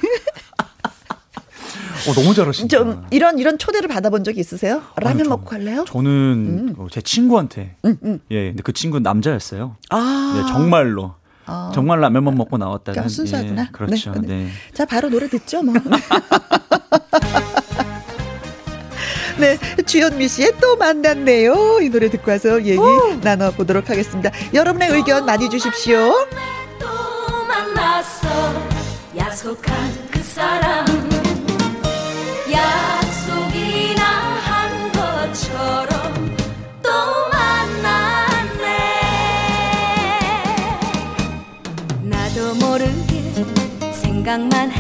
어, 너무 잘하신다. 좀 이런 이런 초대를 받아본 적이 있으세요? 라면 아니, 저- 먹고 갈래요? 저는 어, 제 친구한테 음, 음. 예, 근데 그 친구는 남자였어요. 아, 네, 정말로 아. 정말 라면만 먹고 나왔다는. 순수하구나. 예, 그렇죠. 네, 네. 네. 자, 바로 노래 듣죠, 뭐. 네, 주현미 씨의 또 만났네요. 이 노래 듣고 와서 얘기 나눠보도록 하겠습니다. 여러분의 의견 많이 주십시오. 또 만났어 약속한 그 사람 약속이나 한 것처럼 또 만났네 나도 모르게 생각만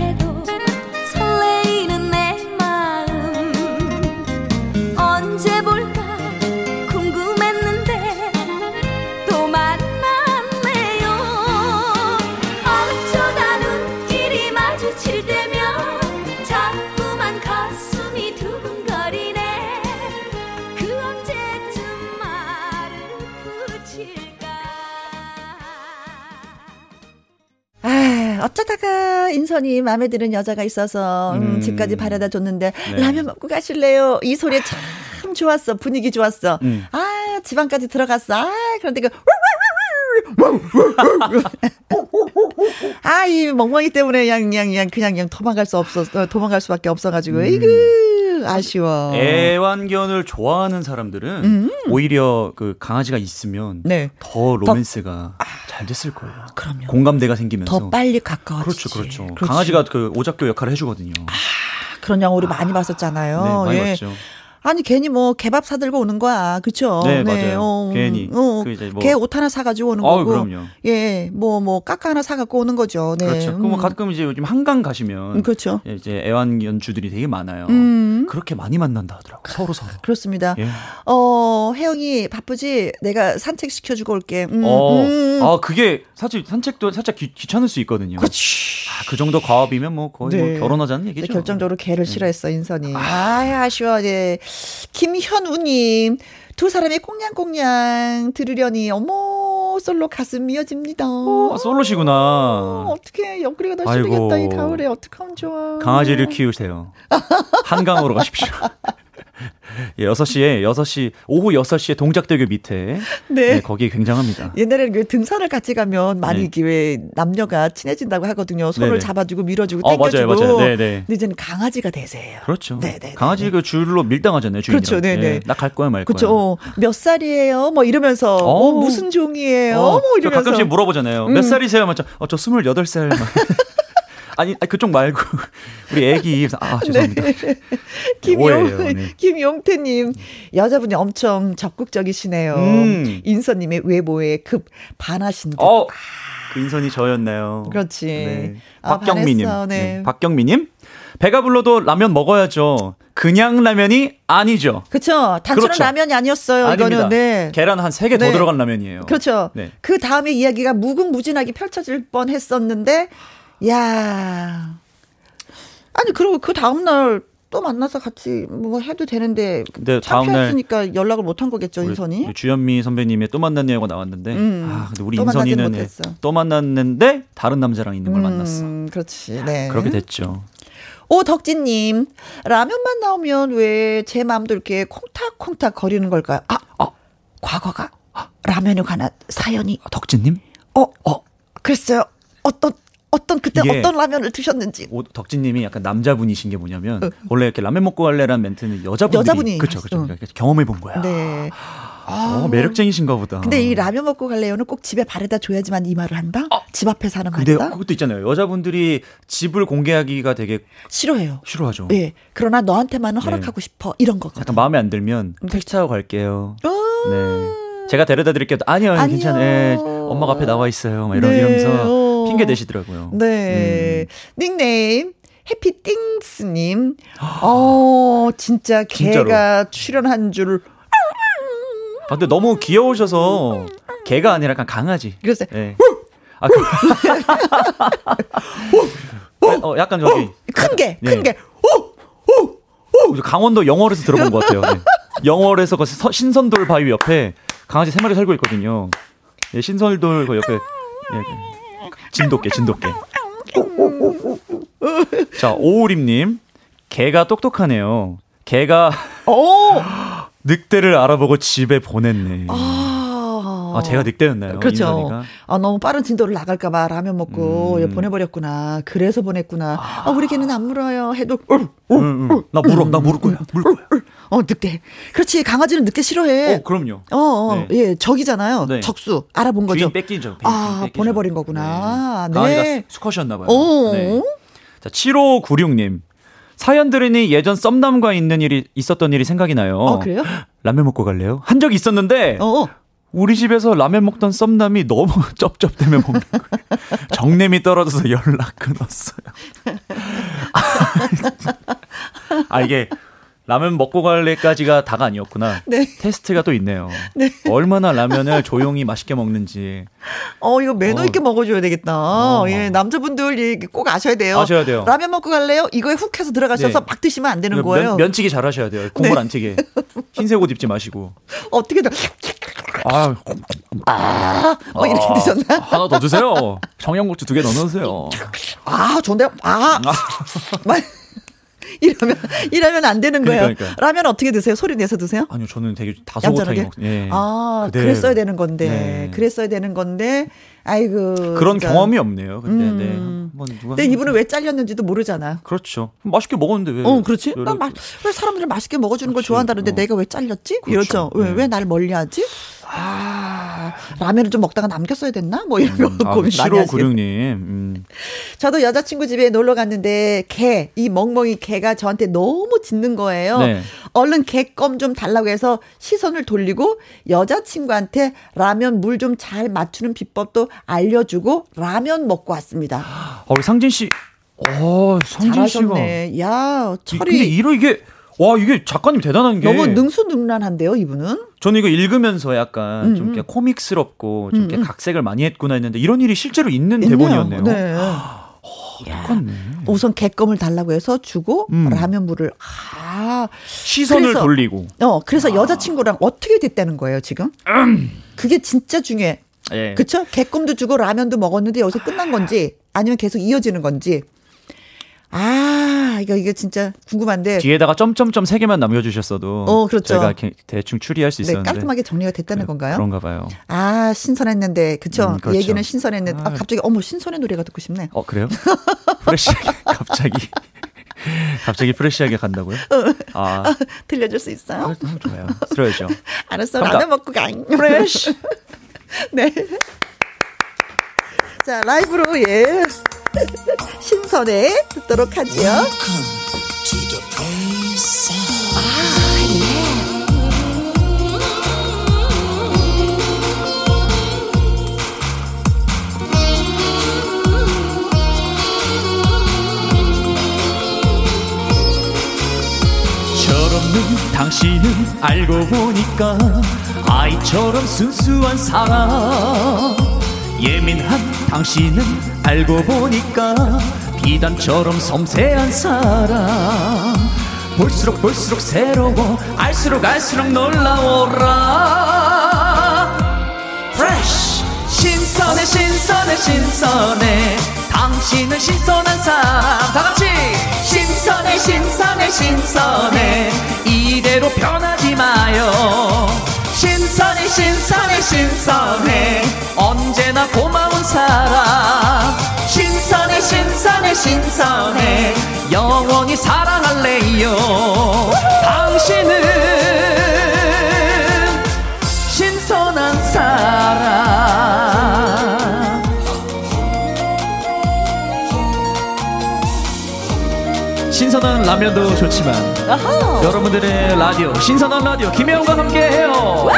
어쩌다가 인선이 마음에 드는 여자가 있어서 음, 음. 집까지 바래다 줬는데 네. 라면 먹고 가실래요? 이 소리 참 좋았어. 분위기 좋았어. 음. 아, 집안까지 들어갔어. 아, 그런데 그 아, 이 멍멍이 때문에 그냥, 그냥, 그냥, 그냥, 그냥 도망갈 수 없어, 어, 도망갈 수밖에 없어가지고, 음. 이그, 아쉬워. 애완견을 좋아하는 사람들은 오히려 그 강아지가 있으면 음. 네. 더 로맨스가 잘 됐을 거예요. 그럼요. 공감대가 생기면서 더 빨리 가까워지지. 그렇죠, 그렇죠. 그렇지. 강아지가 그 오작교 역할을 해주거든요. 그런 영화 우리 많이 봤었잖아요. 네, 많이 예. 봤죠. 아니 괜히 뭐 개밥 사들고 오는 거야, 그렇죠? 네, 맞아요. 괜히. 어, 그 이제 뭐- 개옷 하나 사가지고 오는 어, 거고. 그럼요. 예, 뭐뭐 까까 하나 사갖고 오는 거죠. 네. 그렇죠. 그뭐 음. 가끔 이제 요즘 한강 가시면 음, 그렇죠. 이제 애완견주들이 되게 많아요. 음. 그렇게 많이 만난다 하더라고. 서로 서로. 그렇습니다. 예. 어, 혜영이 바쁘지? 내가 산책 시켜주고 올게. 음, 어, 음. 아 그게 사실 산책도 살짝 귀, 귀찮을 수 있거든요. 그렇지. 아, 그 정도 과업이면 뭐 거의 네. 뭐 결혼하자는 얘기죠. 결정적으로 개를 싫어했어 인선이. 아, 아쉬워. 네. 김현우님 두 사람의 꽁냥꽁냥 들으려니 어머 솔로 가슴 미어집니다. 어, 솔로시구나. 어, 어떻게 옆구리가 더. 시리겠다 이 가을에 어떡하면 좋아. 강아지를 키우세요. 한강으로 가십시오. 예, 6시에 6시 오후 6시에 동작대교 밑에 네. 네, 거기 굉장합니다. 옛날에는 그 등산을 같이 가면 많이 네. 왜 남녀가 친해진다고 하거든요. 손을 네네. 잡아주고 밀어주고 어, 땡겨주고. 맞아요, 맞아요. 네네. 근데 이제는 강아지가 대세예요. 그렇죠. 네네. 강아지 그 줄로 밀당하잖아요. 주인이랑. 그렇죠, 네네. 나갈 거야 말 거야. 그렇죠. 어, 몇 살이에요? 뭐 이러면서 어. 무슨 종이에요? 어, 뭐저 이러면서. 가끔씩 물어보잖아요. 음. 몇 살이세요? 맞죠? 어, 저 28살. 막. 아니, 아니, 그쪽 말고 우리 애기 아 죄송합니다. 김용 오해예요, 네. 김용태님 여자분이 엄청 적극적이시네요. 음. 인서님의 외모에 급 반하신 듯. 어, 그 인선이 저였나요? 그렇지. 네. 아, 박경미님. 네. 네. 박경미님. 배가 불러도 라면 먹어야죠. 그냥 라면이 아니죠. 그렇죠. 단순한 그렇죠. 라면이 아니었어요. 아닙니다. 이거는 네. 계란 한 세 개더 네. 들어간 라면이에요. 그렇죠. 네. 그 다음에 이야기가 무궁무진하게 펼쳐질 뻔 했었는데, 야 아니, 그리고 그 다음 날 또 만나서 같이 뭐 해도 되는데, 근데 다음날 창피했으니까 연락을 못 한 거겠죠, 우리, 인선이? 우리 주현미 선배님의 또 만났냐고 나왔는데 음. 아 근데 우리 인선이는 못했어. 또 만났는데 다른 남자랑 있는 걸 만났어. 음, 그렇지. 네. 그렇게 됐죠. 오 덕진님, 라면만 나오면 왜 제 마음도 이렇게 콩닥콩닥 거리는 걸까요? 아, 어, 과거가 라면에 관한 사연이. 아, 덕진님? 어, 어, 글쎄요. 어떤, 어떤, 그때 어떤 라면을 드셨는지. 오, 덕진님이 약간 남자분이신 게 뭐냐면 원래 이렇게 라면 먹고 갈래란 멘트는 여자분들이 어. 여자분이 그렇죠, 그렇죠. 응. 그러니까 경험해 본 거야. 네. 어, 매력쟁이신가 보다. 근데 이 라면 먹고 갈래요는 꼭 집에 바래다 줘야지만 이 말을 한다? 집 앞에서 하는 어. 근데 말이다? 그것도 있잖아요. 여자분들이 집을 공개하기가 되게 싫어해요. 싫어하죠. 예. 그러나 너한테만은 허락하고 싶어. 이런 거거든. 약간 마음에 안 들면 택시 타고 갈게요. 어. 네. 제가 데려다 드릴게요. 아니요, 아니요. 괜찮아요. 예, 엄마가 앞에 나와 있어요. 막 이러, 네, 이러면서 어. 핑계 대시더라고요. 네. 닉네임 해피띵스님. 어, 진짜. 개가 출연한 줄. 아, 근데 너무 귀여우셔서 개가 아니라 약간 강아지. 그래서 예. 아, 그... 어, 약간 저기 큰 개, 네. 큰 개. 강원도 영월에서 들어본 것 같아요. 네. 영월에서 그 서- 신선돌 바위 옆에 강아지 세 마리 살고 있거든요. 예, 신선돌 그 옆에 예, 진돗개, 진돗개. 자, 오우림님, 개가 똑똑하네요. 개가 오! 늑대를 알아보고 집에 보냈네. 아. 아, 제가 늑대였나요? 그렇죠. 인선이가? 아, 너무 빠른 진도를 나갈까봐 라면 먹고 음. 예, 보내버렸구나. 그래서 보냈구나. 아, 우리 걔는 안 물어요. 해도, 울, 울, 응, 응. 나 물어, 나 물을 거야, 물 거야. 울. 어, 늑대. 그렇지. 강아지는 늑대 싫어해. 어, 그럼요. 어, 어, 네. 예, 적이잖아요. 네. 적수. 알아본 거죠. 주인 뺏기죠. 아, 뺏기죠. 보내버린 거구나. 네. 강아지가 수- 수컷이었나 봐요. 어. 네. 자, 7596님. 사연 들으니 예전 썸남과 있는 일이 있었던 일이 생각이 나요. 어, 그래요? 라면 먹고 갈래요? 한 적이 있었는데 어. 우리 집에서 라면 먹던 썸남이 너무 쩝쩝대며 먹는 거예요. 정냄이 떨어져서 연락 끊었어요. 아 이게 라면 먹고 갈래까지가 다가 아니었구나. 네. 테스트가 또 있네요. 얼마나 라면을 조용히 맛있게 먹는지 어, 이거 매너 어. 있게 먹어줘야 되겠다. 어. 예, 남자분들 이꼭 아셔야 돼요. 아셔야 돼요. 라면 먹고 갈래요? 이거에 훅 해서 들어가셔서 네. 막 드시면 안 되는 면, 거예요. 네. 면치기 잘 하셔야 돼요. 국물 안 튀게. 흰색 옷 입지 마시고. 어떻게든, 아, 뭐 이렇게 아, 드셨나? 하나 더 드세요. 청양고추 두개더 넣으세요. 아, 좋은데요? 아. 막 이러면, 이러면 안 되는 거예요. 그러니까, 그러니까. 라면 어떻게 드세요? 소리 내서 드세요? 아니요, 저는 되게 다소곳하게? 먹어요. 예. 아, 그대로. 그랬어야 되는 건데. 네. 그랬어야 되는 건데. 아이고. 그런 진짜. 경험이 없네요. 근데 음. 네. 한번 누가 근데 이분은 왜 잘렸는지도 모르잖아. 그렇죠. 맛있게 먹었는데 왜? 어, 그렇지? 왜난 마, 왜 사람들을 맛있게 먹어주는 걸 그렇지. 좋아한다는데 어. 내가 왜 잘렸지? 그렇죠. 이렇죠. 왜, 네. 왜날 멀리 하지? 아, 라면을 좀 먹다가 남겼어야 됐나? 뭐 이런 거 음, 아, 고민 많이 하시고. 7596님. 음. 저도 여자친구 집에 놀러 갔는데 개, 이 멍멍이 개가 저한테 너무 짖는 거예요. 네. 얼른 개 껌 좀 달라고 해서 시선을 돌리고 여자친구한테 라면 물 좀 잘 맞추는 비법도 알려주고 라면 먹고 왔습니다. 아, 우리 상진 씨. 어, 상진 씨가. 잘하셨네. 야, 이- 근데 철이 이러 이게 와, 이게 작가님 대단한 게 너무 능수능란한데요, 이분은? 저는 이거 읽으면서 약간 음, 좀 음. 이렇게 코믹스럽고 좀 음, 이렇게 음. 각색을 많이 했구나 했는데 이런 일이 실제로 있는 있네요. 대본이었네요. 네. 똑같네. 우선 개껌을 달라고 해서 주고 음. 라면 물을 아 시선을 그래서- 돌리고. 어, 그래서 여자친구랑 어떻게 됐다는 거예요, 지금? 그게 진짜 중요해. 예. 그쵸? 개껌도 주고 라면도 먹었는데 여기서 끝난 건지 아니면 계속 이어지는 건지. 아, 이거, 이거 진짜 궁금한데. 뒤에다가 점점점 세 개만 남겨 주셨어도 어, 그렇죠. 제가 대충 추리할 수 네, 있었는데 깔끔하게 정리가 됐다는 건가요? 그런가 봐요. 아, 신선했는데. 그쵸? 음, 그렇죠. 얘기는 신선했는데. 아, 아. 갑자기, 어머, 신선의 노래가 듣고 싶네. 어 그래요? 프레시하게 갑자기 갑자기 프레시하게 간다고요? 아 들려줄 수 있어요? 어, 좋아요. 들어야죠. 알았어, 라면 먹고 가. 프레시. 네. 자, 라이브로, 예. 신선해 듣도록 하지요. 당신은 알고 보니까 아이처럼 순수한 사람 예민한 당신은 알고 보니까 비단처럼 섬세한 사람. 볼수록 볼수록 새로워 알수록 알수록 놀라워라. Fresh 신선해 신선해 신선해. 당신은 신선한 사람. 다 같이 신선해 신선해 신선해. 이대로 변하지 마요 신선해 신선해 신선해. 언제나 고마운 사람. 신선해 신선해 신선해. 영원히 사랑할래요. 당신은 신선한 사람 신선한 라면도 좋지만 여러분들의 라디오 신선한 라디오 김혜영과 함께해요.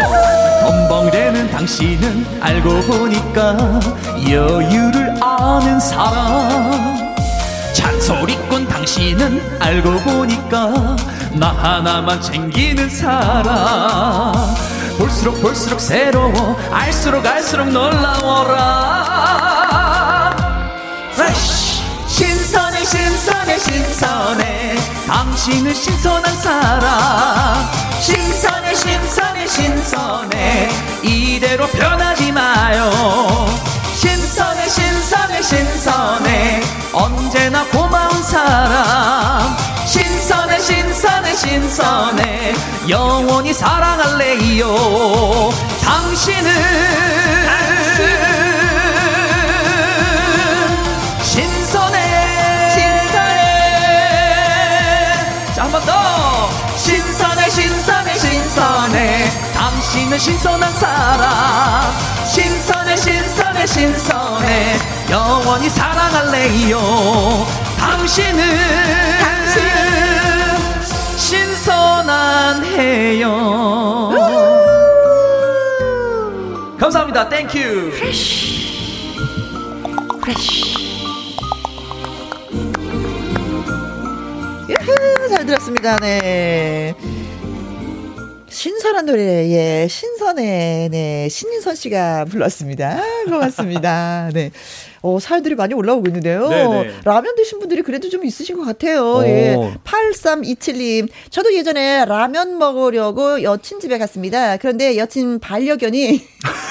덤벙대는 당신은 알고 보니까 여유를 아는 사람. 잔소리꾼 당신은 알고 보니까 나 하나만 챙기는 사람. 볼수록 볼수록 새로워 알수록 알수록 놀라워라. Fresh. 신선해 신선해 신선해. 당신은 신선한 사람. 신선해 신선해 신선해. 이대로 변하지 마요. 신선해 신선해 신선해. 언제나 고마운 사람. 신선해 신선해 신선해. 영원히 사랑할래요. 당신은 신선 당신은 신선한 사람 신선해 신선해 신선해. 영원히 사랑할래요. 당신은 신선한 해요. 감사합니다. Thank you 유후, 잘 들었습니다. 네. 신선한 노래, 예, 신선해, 네, 신인선 씨가 불렀습니다. 아, 고맙습니다. 네. 어, 사연들이 많이 올라오고 있는데요. 네네. 라면 드신 분들이 그래도 좀 있으신 것 같아요. 오. 예. 8327님. 저도 예전에 라면 먹으려고 여친 집에 갔습니다. 그런데 여친 반려견이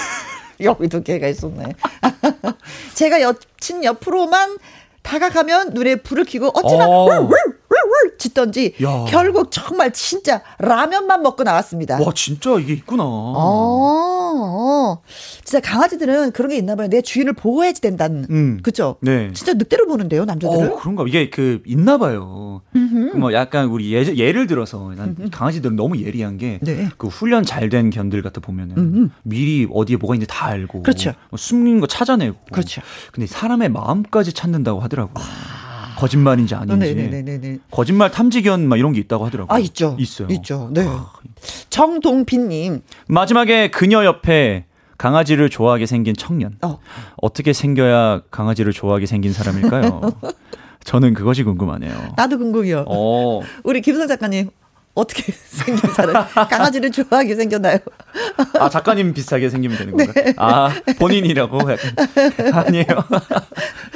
여기도 개가 있었네. 제가 여친 옆으로만 다가가면 눈에 불을 켜고 어찌나 어. 울울울울 짖던지 야. 결국 정말 진짜 라면만 먹고 나왔습니다. 와 진짜 이게 있구나. 어, 어. 진짜 강아지들은 그런 게 있나 봐요. 내 주인을 보호해야지 된다는. 음. 그쵸? 네. 진짜 늑대로 보는데요, 남자들은? 어, 그런가 이게 그 있나 봐요. 뭐 약간 우리 예, 예를 들어서 난 강아지들은 너무 예리한 게그 네. 훈련 잘 된 견들 같은 보면은 미리 어디에 뭐가 있는지 다 알고 그렇죠. 뭐 숨긴 거 찾아내고 그렇죠. 근데 사람의 마음까지 찾는다고 하더라고. 거짓말인지 아닌지. 아. 네네네네. 거짓말 탐지견 막 이런 게 있다고 하더라고. 아, 있죠. 있어요. 있죠. 네. 정동빈님. 마지막에 그녀 옆에 강아지를 좋아하게 생긴 청년. 어. 어떻게 생겨야 강아지를 좋아하게 생긴 사람일까요? 저는 그것이 궁금하네요. 나도 궁금해요. 어, 우리 김성 작가님. 어떻게 생긴 사람? 강아지를 좋아하게 생겼나요? 아 작가님 비슷하게 생기면 되는 네. 건가요? 아 본인이라고 약간 아니에요.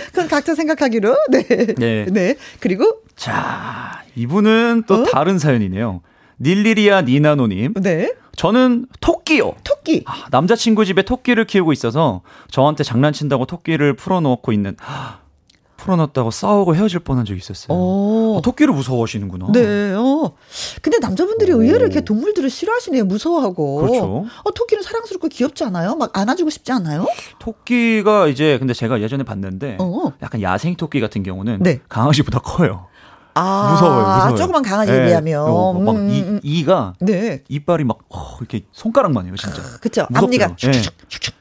그건 각자 생각하기로. 네. 네. 네. 그리고, 자 이분은 또 어? 다른 사연이네요. 닐리리아 니나노님. 네. 저는 토끼요. 토끼. 아, 남자친구 집에 토끼를 키우고 있어서 저한테 장난친다고 토끼를 풀어놓고 있는 풀어놨다고 싸우고 헤어질 뻔한 적이 있었어요. 어. 아, 토끼를 무서워하시는구나. 네, 어. 근데 남자분들이 오. 의외로 이렇게 동물들을 싫어하시네요. 무서워하고. 그렇죠. 어, 토끼는 사랑스럽고 귀엽지 않아요? 막 안아주고 싶지 않아요? 토끼가 이제 근데 제가 예전에 봤는데 어. 약간 야생 토끼 같은 경우는 네. 강아지보다 커요. 아, 무서워요, 무서워요. 조그만 강아지에 네. 비하면. 어, 막 음, 이, 음, 이가 네. 이빨이 막 어, 이렇게 손가락만 해요, 진짜. 그쵸. 무섭대요. 앞니가 예.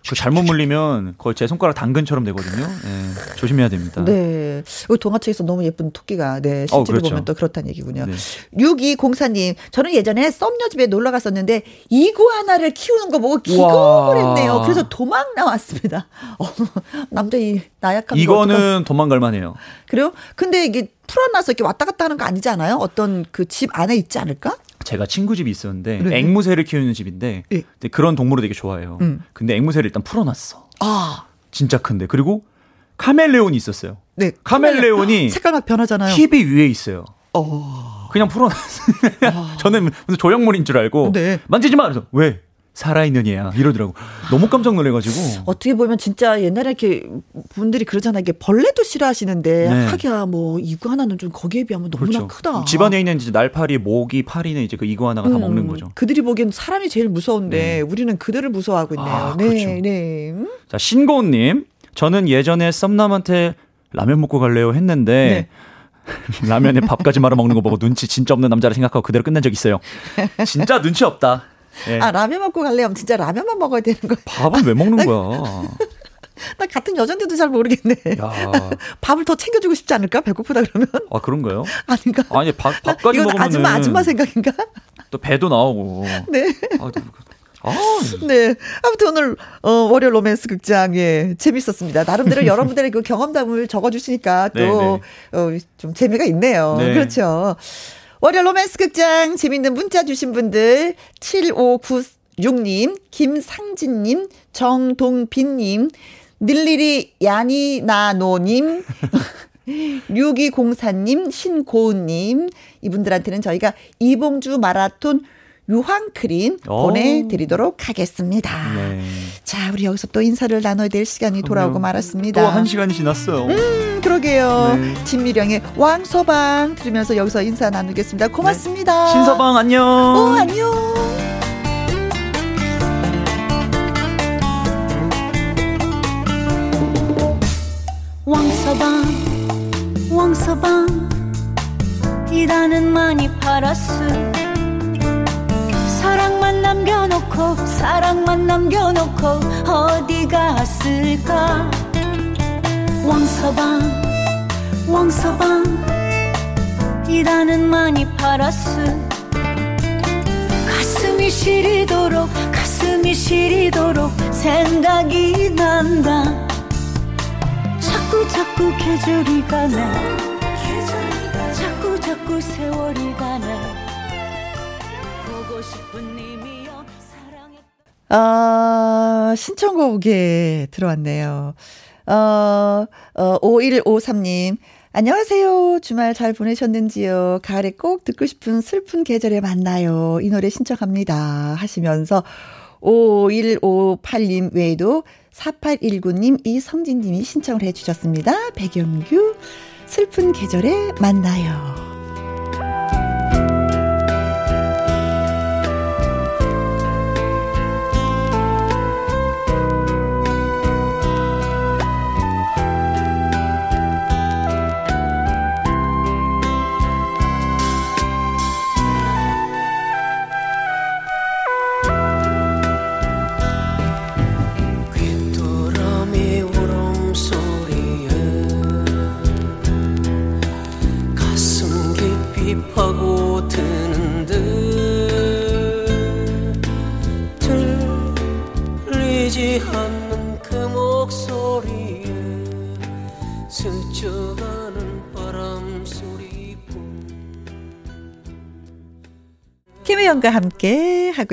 그 잘못 물리면 거의 제 손가락 당근처럼 되거든요. 예. 조심해야 됩니다. 네. 동화책에서 너무 예쁜 토끼가, 네. 실제로 어, 그렇죠. 보면 또 그렇다는 얘기군요. 네. 6204님, 저는 예전에 썸녀 집에 놀러 갔었는데, 이구아나를 키우는 거 보고 우와. 기겁을 했네요. 그래서 도망 나왔습니다. 어, 남자 이 나약함. 이거는 도망갈 만해요. 그래요? 근데 이게 풀어놔서 이렇게 왔다 갔다 하는 거 아니지 않아요? 어떤 그 집 안에 있지 않을까? 제가 친구 집이 있었는데 네. 앵무새를 키우는 집인데 예. 근데 그런 동물을 되게 좋아해요. 음. 근데 앵무새를 일단 풀어놨어. 아, 진짜 큰데 그리고 카멜레온이 있었어요. 네. 카멜레온이 색깔 막 변하잖아요. TV 위에 있어요. 어. 그냥 풀어놨어요. 저는 무슨 조형물인 줄 알고 네. 만지지 마. 그래서 왜 살아있는 얘야 이러더라고. 너무 깜짝 놀래가지고. 어떻게 보면 진짜 옛날에 이렇게 분들이 그러잖아요. 이게 벌레도 싫어하시는데 네. 하기야 뭐 이구 하나는 좀 거기에 비하면 너무나 크다. 집안에 있는 이제 날파리, 모기, 파리는 이제 그 이구아나가 다 음, 먹는 거죠. 그들이 보기엔 사람이 제일 무서운데 네. 우리는 그들을 무서워하고 있네요. 아, 네, 그렇죠. 네. 음? 자 신고은님, 저는 예전에 썸남한테 라면 먹고 갈래요 했는데. 라면에 밥까지 말아 먹는 거 보고 눈치 진짜 없는 남자라 생각하고 그대로 끝낸 적 있어요. 진짜 눈치 없다. 예. 아 라면 먹고 갈래요? 진짜 라면만 먹어야 되는 거야. 밥은 왜 먹는 거야? 나 같은 여잔데도 잘 모르겠네. 야, 밥을 더 챙겨주고 싶지 않을까? 배고프다 그러면 아 그런가요? 아닌가? 아니 밥 밥까지 먹으면 아줌마 아줌마 생각인가? 또 배도 나오고. 네. 아, 또- 아, 네. 아무튼 오늘, 어, 월요 로맨스 극장, 예, 재밌었습니다. 나름대로 여러분들의 그 경험담을 적어주시니까 또, 네, 어, 좀 재미가 있네요. 네. 그렇죠. 월요 로맨스 극장, 재밌는 문자 주신 분들, 7596님, 김상진님, 정동빈님, 늘리리 야니나노님, 6204님, 신고은님, 이분들한테는 저희가 이봉주 마라톤 유황 크림 오. 보내드리도록 하겠습니다. 네. 자, 우리 여기서 또 인사를 나눠야 될 시간이 돌아오고. 말았습니다. 또 한 시간이 지났어요. 음, 그러게요. 네. 진미령의 왕서방 들으면서 여기서 인사 나누겠습니다. 고맙습니다. 신서방 안녕. 어, 안녕. 왕서방 왕서방 이 단은 많이 팔았어 사랑만 남겨놓고 사랑만 남겨놓고 어디 갔을까? 왕서방 왕서방 이단은 많이 팔았어. 가슴이 시리도록 가슴이 시리도록 생각이 난다. 자꾸 자꾸 계절이 가네. 자꾸 자꾸 세월이 가네 아, 신청곡에 들어왔네요. 어, 어, 5153님. 안녕하세요. 주말 잘 보내셨는지요? 가을에 꼭 듣고 싶은 슬픈 계절에 만나요. 이 노래 신청합니다. 하시면서 5158님 외에도 4819님, 이성진님이 신청을 해주셨습니다. 백영규, 슬픈 계절에 만나요.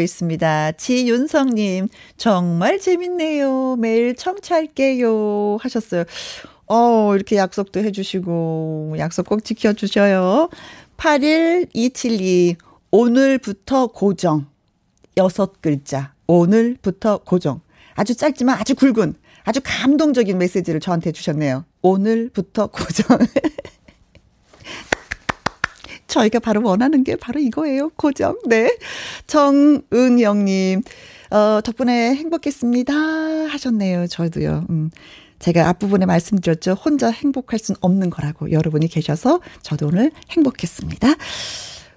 있습니다. 지윤성님, 정말 재밌네요. 매일 청취할게요. 하셨어요. 어, 이렇게 약속도 해주시고, 약속 꼭 지켜주셔요. 81272, 오늘부터 고정. 여섯 글자. 오늘부터 고정. 아주 짧지만 아주 굵은 아주 감동적인 메시지를 저한테 주셨네요. 오늘부터 고정. 저희가 바로 원하는 게 바로 이거예요. 고정. 네. 정은영님, 어, 덕분에 행복했습니다. 하셨네요. 저도요. 음. 제가 앞부분에 말씀드렸죠. 혼자 행복할 순 없는 거라고 여러분이 계셔서 저도 오늘 행복했습니다.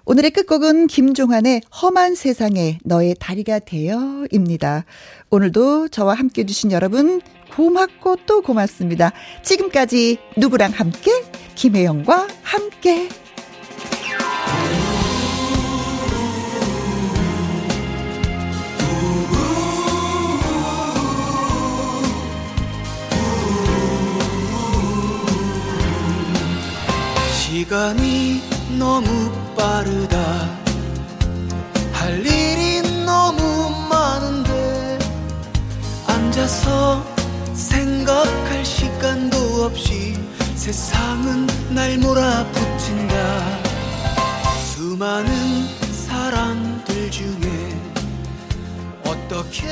오늘의 끝곡은 김종환의 험한 세상에 너의 다리가 되어 입니다. 오늘도 저와 함께 해주신 여러분 고맙고 또 고맙습니다. 지금까지 누구랑 함께? 김혜영과 함께. 시간이 너무 빠르다. 할 일이 너무 많은데 앉아서 생각할 시간도 없이 세상은 날 몰아붙인다 수많은 사람들 중에 어떻게